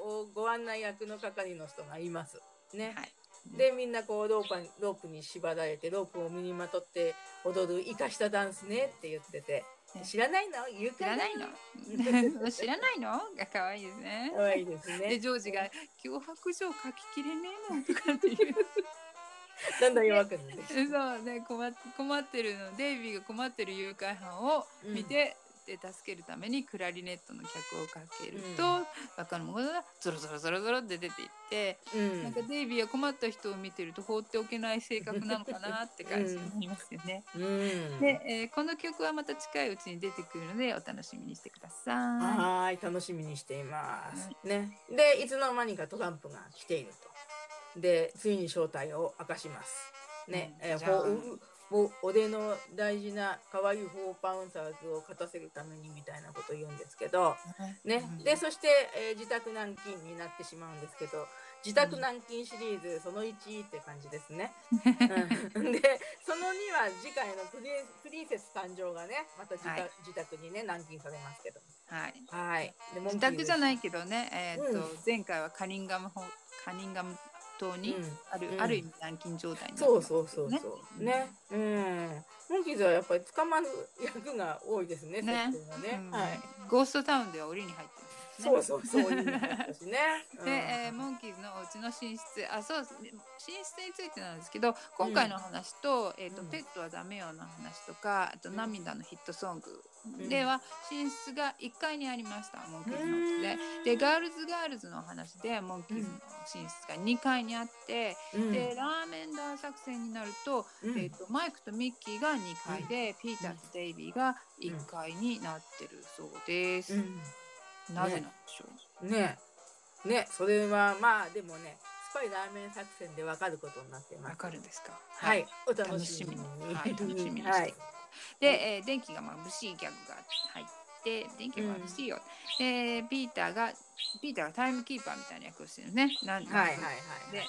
おおご案内役の係の人がいます。ね。はい。で、みんなこうロープにロープに縛られて、ロープを身にまとって踊る生かしたダンスねって言ってて、ね。知らないの？誘拐知らないの？知らないの？が可愛いですね。可愛いですでね。ジョージが「脅迫状書ききれねえもん」とかっていう だんだん弱くなる。そうね困っ困ってるのデイビーが困ってる誘拐犯を見て、で助けるためにクラリネットの客をかけると、うん若者がゾロゾロゾロゾロって出ていって、うんなんかデイビーは困った人を見てると放っておけない性格なのかなって感じになりますよね。うん で、えーこの曲はまた近いうちに出てくるのでお楽しみにしてくださはーい、楽しみにしています。ね。で、いつの間にかトランプが来ていると。で、ついに正体を明かします。ね。えーうんじゃあほうお俺の大事な可愛いフォーパウンサーズを勝たせるためにみたいなことを言うんですけど、い。ねうん。で、そして、えー自宅軟禁になってしまうんですけど、自宅軟禁シリーズその1って感じですね。うん で、その2は次回のプリンプリンセス誕生がね、また自宅,、はい自宅にね、軟禁されますけど。はい。はい。で自宅じゃないい。けどね、えーっとうん前回はカニンガムホカニンガム当にうんある、うんある意味軟禁状態になってそうますそうそうねそうね。うん。モンキーズはやっぱり捕まる役が多いですね。ねねうんはい。ゴーストタウンでは檻に入ってますねそうそうそう。いいの入ったしね。で、えーモンキーズのお家の寝室あそう寝室についてなんですけど今回の話と,、えーとうんペットはダメよの話とかあとうん涙のヒットソングんでは寝室が1階にありましたモンキーズので。でガールズガールズの話でモンキーズの寝室が2階にあって、うん。でラーメンダー作戦になると,、うん。えー、とマイクとミッキーが2階で、ピーターとデイビーが1階になってるそうです。うん。なぜなんでしょう、ね。ね。それはまあでもねスパイラーメン作戦でわかることになってまわす。かるんですか？はい、お楽しみに。楽しみに。はい楽しみにして。はい。で、えー電気が眩しいギャグが入って電気が眩しいよ、でピーターがピーターがタイムキーパーみたいな役をしてるね。なんはいはいはい。で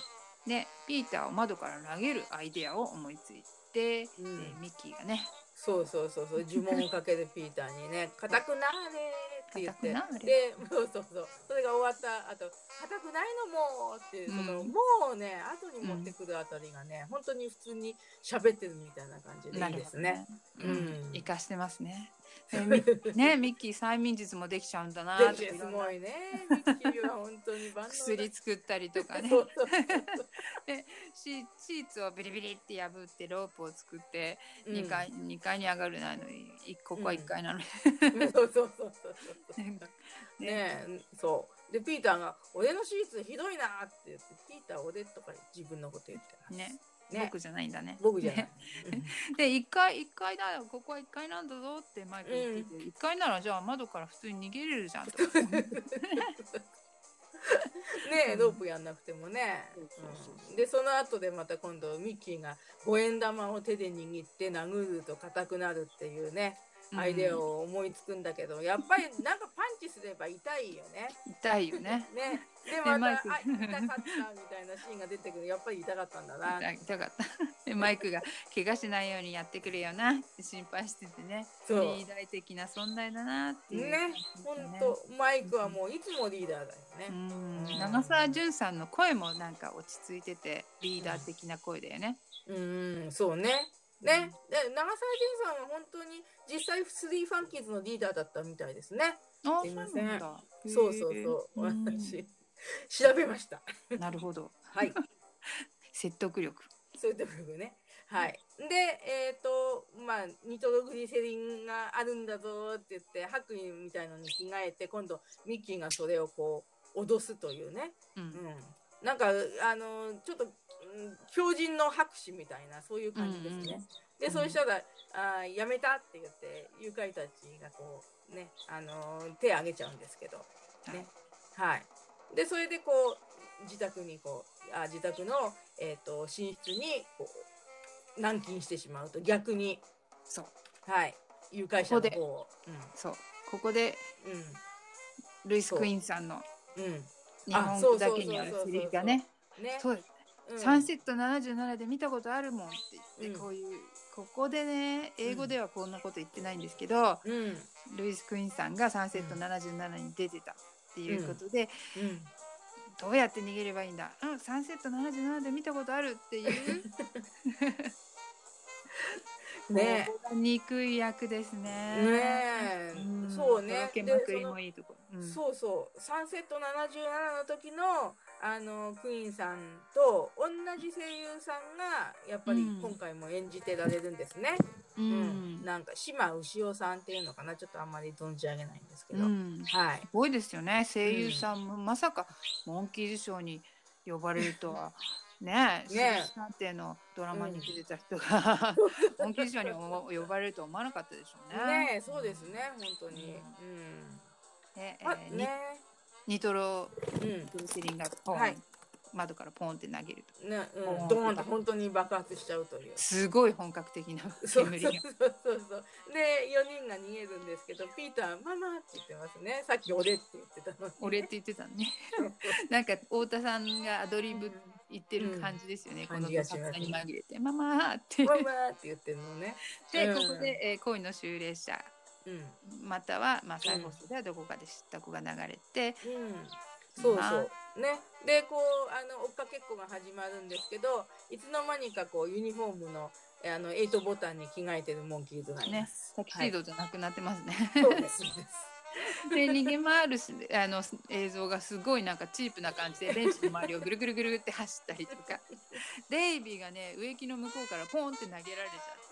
でピーターを窓から投げるアイデアを思いついて、うん。でミッキーがね。そうそうそうそう呪文をかけるピーターにね「固くなれ」って言ってでそうそうそう。それが終わった後固くないのもう」っていうその、うんもうね後に持ってくるあたりがね、本当に普通に喋ってるみたいな感じでいいですね。うん。うん。生かしてますねねミッキー催眠術もできちゃうんだなでってすごいね。ミッキーは本当に薬作ったりとかね。そうそうシシーツをビリビリって破ってロープを作ってそう2階,、二階に上がるなのにいここは1階なのに、うん。そうそうそうそうそう。ね。そう。でピーターが「俺のシーツひどいな」って言って「ピーター俺」とか自分のこと言ってます。ねね。僕じゃないんだね。僕じゃない。ね。で1階1階だよ。ここは1階なんだぞってマイク言って。て、1階ならじゃあ窓から普通に逃げれるじゃんとか。ねえロープやんなくてもね。でその後でまた今度ミッキーが五円玉を手で握って殴ると硬くなるっていうねアイデアを思いつくんだけど、やっぱりなんかパンチすれば痛いよね。痛いよね。ね。でまたあ痛かったみたいなシーンが出てくる。やっぱり痛かったんだな。痛痛かった。でマイクが怪我しないようにやってくれよな。って心配しててね。そう。リーダー的な存在だなっていうね本だね。当マイクはもういつもリーダーだよね。うん。長澤淳さんの声もなんか落ち着いててリーダー的な声だよね。うん、そうね。ね、で長澤淳さんは本当に実際スリーファンキーズのリーダーだったみたいですね。あすいませんそうそうそう、私調べました。うんなるほどはい、説得力。そういうところね。はい。で、えっ、と、まあ、ニトログリセリンがあるんだぞって言って、白衣みたいのに着替えて、今度ミッキーがそれをこう脅すというね。ううんん。なんか、あの、ちょっと、うん強靭の拍手みたいな、そういう感じですね。うんうんで、そうしたら、あーやめたって言って、誘拐たちがこう、ね、あのー手を挙げちゃうんですけど、ね。はい。で、それでこう、自宅にこう、あ自宅の、えっ、と、寝室に、こう、軟禁してしまうと、逆に、そうはい。誘拐者の方を。そうここでうルイス・クイーンさんのん。うん。うん。日本語だけにあるセリフがねね。そうですうん。サンセット77で見たことあるもんって言って、うん。こういうここでね英語ではこんなこと言ってないんですけど、うん。ルイス・クイーンさんがサンセット77に出てたっていうことで、うん。どうやって逃げればいいんだ？うんサンセット77で見たことあるっていう。ね。憎い役ですね。ねそうね。とろけまくりもいいとこ。ろ。うん。そうそう。サンセット77の時のあのクイーンさんと同じ声優さんがやっぱりうん。今回も演じてられるんですね。ううん。んなんか島牛尾さんっていうのかな。ちょっとあんまり存じ上げないんですけど、うん。はい。すごいですよね。声優さんも、まさかモンキーズショーに呼ばれるとは。ねえね探偵のドラマに出てた人が、モンキーズショーに呼ばれるとは思わなかったでしょうね。ねえそうですね。本当に。うん。ねえあーニトロうんグリセリンがポン、はい窓からポンって投げるとねうん、ドーンと本当に爆発しちゃうという。すごい本格的なそうそう煙が。そうそうそう。で、4人が逃げるんですけど、ピーター、ママって言ってますね。さっき俺って言ってたのに。俺って言ってたのね。なんか太田さんがアドリブ言ってる感じですよね。うんこの作に紛れて、ママーって。ママって言ってるのね。で、うんここで、えー恋の修霊者、うん。または、まあ、最後ではどこかで知った子が流れて、うん。そうそう。ね。で、こう、あの、追っかけっこが始まるんですけど、いつの間にかこう、ユニフォームの、えあの、エイトボタンに着替えてるモンキーズがいまねす。タキシードじゃなくなってますね。です。そうですで逃げ回るしあの映像がすごいなんかチープな感じでベンチの周りをぐるぐるぐるって走ったりとかデイビーがね植木の向こうからポンって投げられちゃ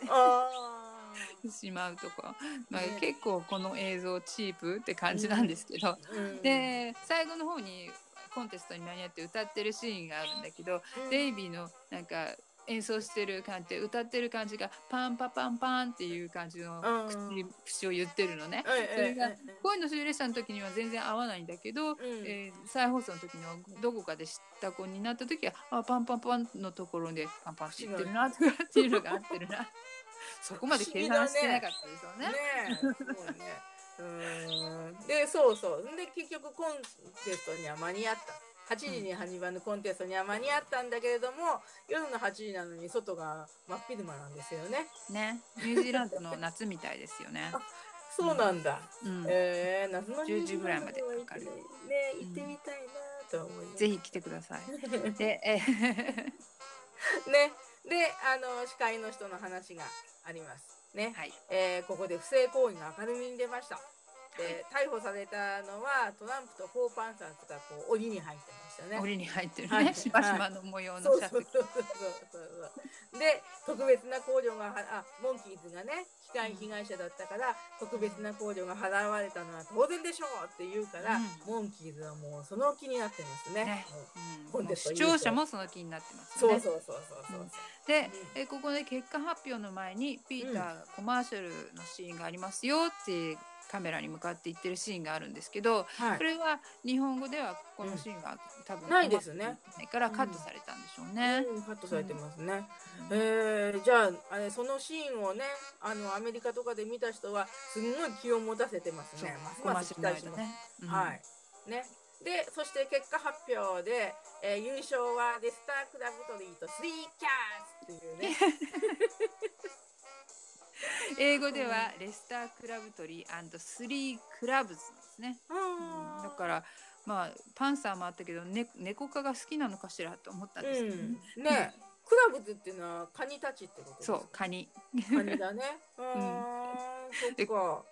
あって しまうとか、まあね。結構この映像チープって感じなんですけど、で最後の方にコンテストに間に合って歌ってるシーンがあるんだけど、うん。デイビーのなんか演奏してる感じで歌ってる感じがパンパパンパンっていう感じのうん口節を言ってるのね。ええそれがええ恋の終列車の時には全然合わないんだけど、うん。えー再放送の時にはどこかで知った子になった時はあパンパンパンのところでパンパンって言ってるなとかっていうのが合ってるなそこまで計算してなかったですよね。ねね。うーん。で、そうそう。で、結局コンテストには間に合った。8時に始まるコンテストには間に合ったんだけれども、夜の8時なのに外が真っ昼間なんですよね。ねニュージーランドの夏みたいですよね。そうなんだ。うん、えー、夏の10時ぐらいまでかかるね、行ってみたいなと思います。ぜひ来てください。で、え ね。で、あの、司会の人の話があります。ね。はい、えーここで不正行為が明るみに出ました。で、逮捕されたのはトランプとフォーパンサーズがこう檻に入ってましたね。檻に入ってるね、はい。しばしばの模様の。で、特別な控除がはあモンキーズがね、被害被害者だったから特別な控除が払われたのは当然でしょうって言うから、うん。モンキーズはもうその気になってますね。ね。もううん。視聴者もその気になってますよね。そうそうそうそうそう。で、えここで結果発表の前にピーターがコマーシャルのシーンがありますよってカメラに向かって言ってるシーンがあるんですけど、はいこ。れは日本語ではこのシーンが多分ないですねないからカットされたんでしょうね。うん、カットされてますね。えー、じゃああれそのシーンをねあのアメリカとかで見た人はすんごい気を持たせてますね。ね。うんはい。ね。でそして結果発表で、えー優勝はレスタークラブトリーとスリーキャースっていうね。英語ではレスタークラブトリースリークラブズですね。うんだからまあパンサーもあったけど、ね、猫科が好きなのかしらと思ったんですけどね。うん、ねクラブズっていうのはカニたちってことそうカニ、カニだね。うーん、そっか。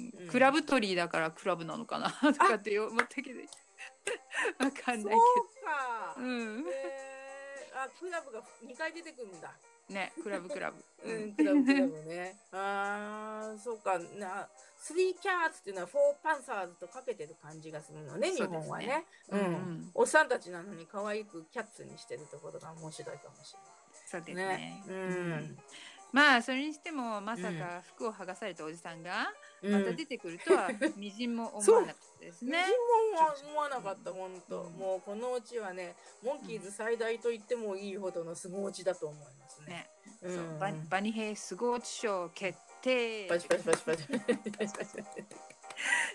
んクラブトリーだからクラブなのかなとかって思ったけど わかんないそうかけ。ど。うん。えー、あクラブが2回出てくるんだ。ねクラブクラブ。うん、クラブクラブね。ああ、そうか。な、スリーキャーツっていうのはフォーパンサーズとかけてる感じがするのね、日本はね。ううんん。おっさんたちなのに可愛くキャッツにしてるところが面白いかもしそうですれない。ねね。。うん。まあそれにしてもまさか服を剥がされたおじさんがうん。また出てくるとはみじんも思わなかったですね。自分は思わなかった、本当、うんもうこのうちはね、モンキーズ最大と言ってもいいほどのすご落ちだと思いますね。ね、うん。そう。バニバニヘイスゴーチ賞決定。パチパチパチパチ。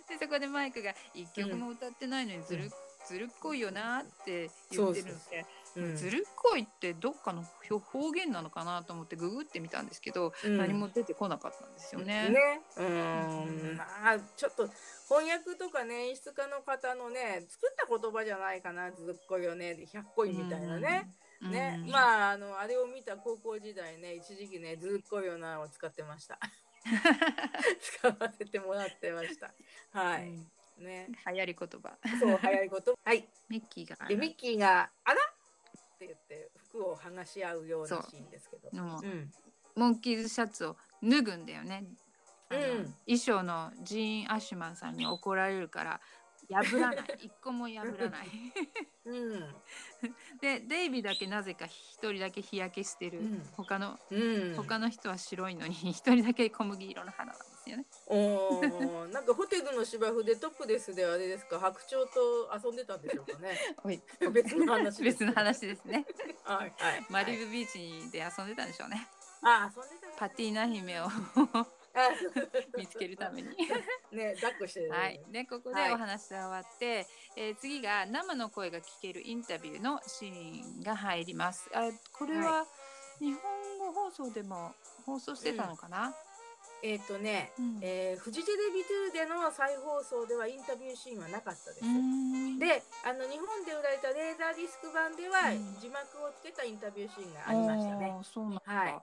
でそこでマイクが一曲も歌ってないのにずる,、ずるっこいよなって言ってるので。うんずるっこいってどっかの方言なのかなと思ってググってみたんですけど、うん何も出てこなかったんですよね。ね。うーん。まあ、ちょっと翻訳とかね、演出家の方のね、作った言葉じゃないかな、ずっこいよね、百個いみたいなね。うんね。うんまあ、あの、あれを見た高校時代ね、一時期ね、ずっこいよなを使ってました。使わせてもらってました。はい。うんね。流行り言葉。そう、早いこと。はい。ミッキーがで、ミッキーが、あら？って言って、服を剥がし合うようなシーンですけど。のうん。モンキーズシャツを脱ぐんだよね。うん衣装のジーン・アッシュマンさんに怒られるから破らない 一個も破らない。うん。でデイビーだけなぜか一人だけ日焼けしてる、うん他のうん。他の人は白いのに一人だけ小麦色の肌なんですよね。おーなんかホテルの芝生でトップレスであれですか？白鳥と遊んでたんでしょうかね。別の話です。別の話ですね。はいはいマリブビーチで遊んでたんでしょうね。あ遊んでたパティーナ姫をあ見つけるために。ね抱っこしてる。はい、でここでお話が終わって、えー次が生の声が聞けるインタビューのシーンが入ります。あこれは日本語放送でも放送してたのかな、えっ、とね、うんえーフジテレビ2での再放送ではインタビューシーンはなかったです。うんであの日本で売られたレーザーディスク版では、うん字幕をつけたインタビューシーンがありましたね。そうなんだ、はい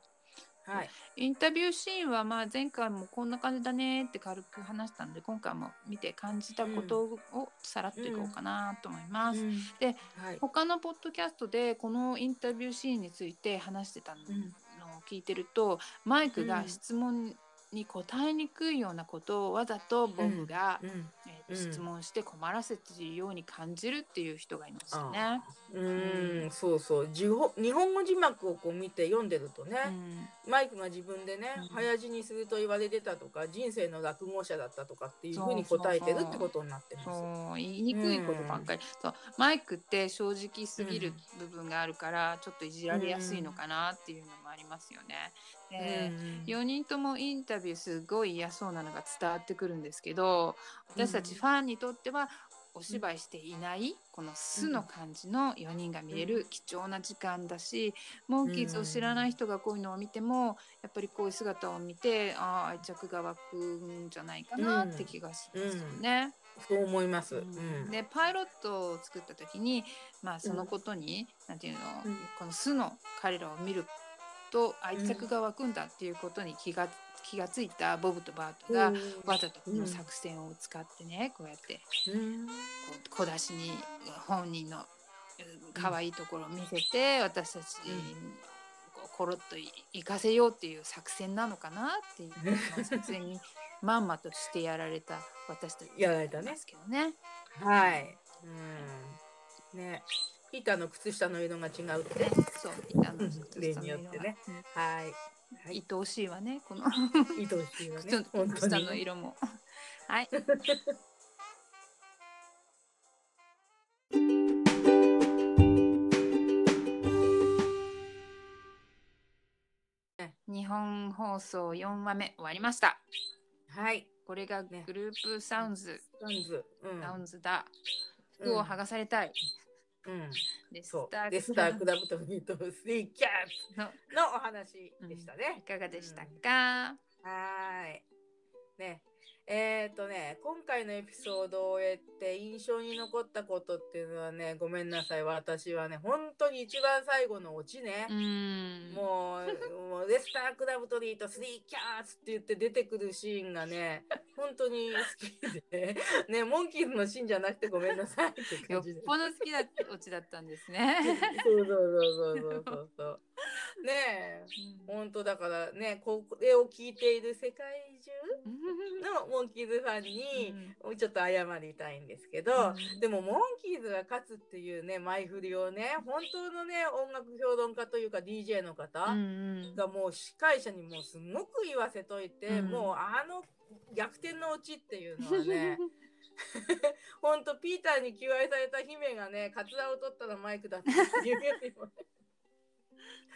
はい。インタビューシーンはまあ前回もこんな感じだねって軽く話したので今回も見て感じたことをさらっといこうかなと思います。うんではい。他のポッドキャストでこのインタビューシーンについて話してたのうんを聞いてるとマイクが質問に答えにくいようなことをわざとボブが、うんえーとうん質問して困らせているように感じるっていう人がいましたね。うーん、そうそう。日本語字幕をこう見て読んでるとね、うんマイクが自分でね、うん早死にすると言われてたとか、人生の落語者だったとかっていうふうに答えてるってことになってます。そう言いにくいことばっかり、そうマイクって正直すぎる部分があるから、ちょっといじられやすいのかなっていうのもありますよね。で4人ともインタビューすごい嫌そうなのが伝わってくるんですけど私たちファンにとってはお芝居していないこの素の感じの4人が見れる貴重な時間だしモンキーズを知らない人がこういうのを見てもやっぱりこういう姿を見てああ愛着が湧くんじゃないかなって気がしますよね。そう思います。ううん。ん。でパイロットを作った時に、まあ、そのことに、なんていうの、うん。この素の彼らを見ると愛着が湧くんだっていうことに気が気がついたボブとバートが、わざとこの作戦を使ってねこうやって小出しに本人のうん可愛いところを見せて私たちコロッとい行かせようっていう作戦なのかなっていう 作戦にまんまとしてやられた私たちやられたねですけどね。はい。うん。ね。ピーターの靴下の色が違うって。そう、板の靴例下の色がによってね。はい。はうんい。愛おしいわね、この愛おしいわね靴。下に。の色も。はい。日本放送4話目終わりました。はい。これがねグループサウンズ、サンズ。うん。サウンズだ。服を剥がされたい。うん。う。で、スタークラブとミートスリーキャッのツのお話でしたいね。かがでしたか、はーい。ね。えっ、とね、今回のエピソードを終えて印象に残ったことっていうのはね、ごめんなさい。私はね、本当に一番最後のオチね。うん。もう、もうレスタークラブトリーとスリーキャーツって言って出てくるシーンがね、本当に好きで、ね、モンキーズのシーンじゃなくてごめんなさいってよっ感じで。ぽど好きだオチだったんですね。そうそうそうそうそうそう。ねえ、本当だからね、これを聞いている世界中？のモンキーズファンに、ちょっと謝りたいんですけど、うん。でもモンキーズが勝つっていうね、前振りをね、本当のね、音楽評論家というか DJ の方、がもう司会者にもうすごく言わせといて、うん。もうあの逆転のオチっていうのはねほんとピーターに求愛された姫がねカツラを取ったらマイクだっていうよりもね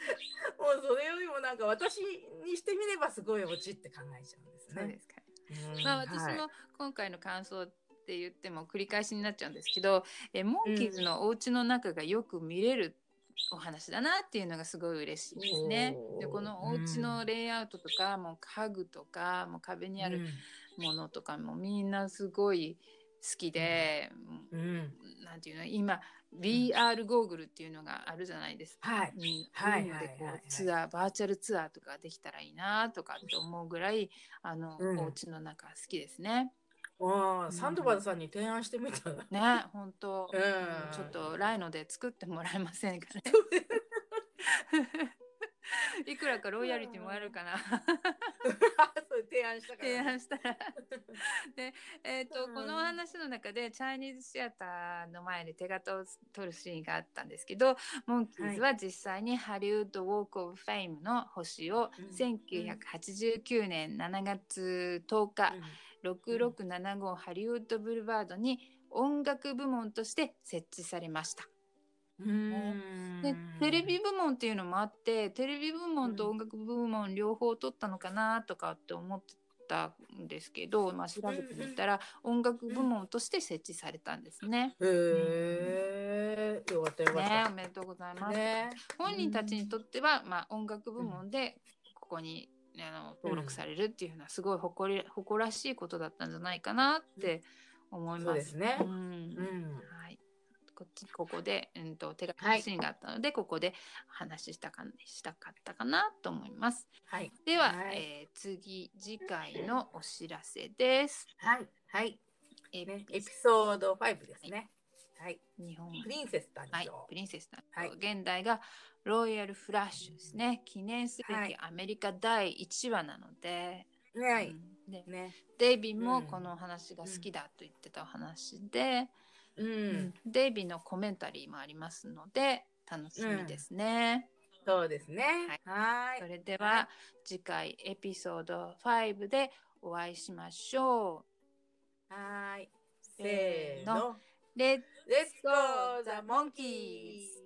もうそれよりもなんか私にしてみればすごいオチって考えちゃうんですね。そうですか。うんまあ私はい。も今回の感想って言っても繰り返しになっちゃうんですけど、えモンキーズのお家の中がよく見れるお話だなっていうのがすごい嬉しいですね。でこのお家のレイアウトとか、もう家具とかもう壁にあるものとかもみんなすごい好きで、うん。うん。なんていうの今 VR ゴーグルっていうのがあるじゃないですか。はい。うんはいでこうツアーバーチャルツアーとかできたらいいなとかって思うぐらいあの、うん。お家の中好きですね。ああサンドバルさんに提案してみたら、ね本当、うん。ちょっとライノで作ってもらえませんかね。いくらかロイヤリティもあるかな提案したから。ね、提案したら。で、えーとうん。この話の中でチャイニーズシアターの前で手形を取るシーンがあったんですけどモンキーズは実際にハリウッド・ウォーク・オブ・フェイムの星をうん。1989年7月10日、6675ハリウッド・ブルバードに音楽部門として設置されました。うんでテレビ部門っていうのもあってテレビ部門と音楽部門両方取ったのかなとかって思ってたんですけど、まあ、調べてみたら音楽部門として設置されたんですね。へえ、よかったよかっねた。おめでとうございます。ね、本人たちにとっては、まあ、音楽部門でここにあの登録されるっていうのはすごい誇り誇らしいことだったんじゃないかなって思います。そうですねうんうんはい。こっちここで、うん、と手はい。紙シーンがあったので、ここで話したかしたかったかなと思います。はい。では、はい。えー次次回のお知らせです。はい。はい。えねエピソード5ですね。はい。日本。プリンセス誕はい。生、プリンセス誕生、はい。現代がロイヤルフラッシュですね。記念すべはい。きアメリカ第1話なので、ね。はいうん。でね。デイビーもうん。このお話が好きだと言ってたお話で、うん、うん。デイビーのコメンタリーもありますので楽しみですね。そうですね。はそーい。れでは次回エピソード5でお会いしましょはーい。せーの。せーの。う。レッ Let's go the monkeys!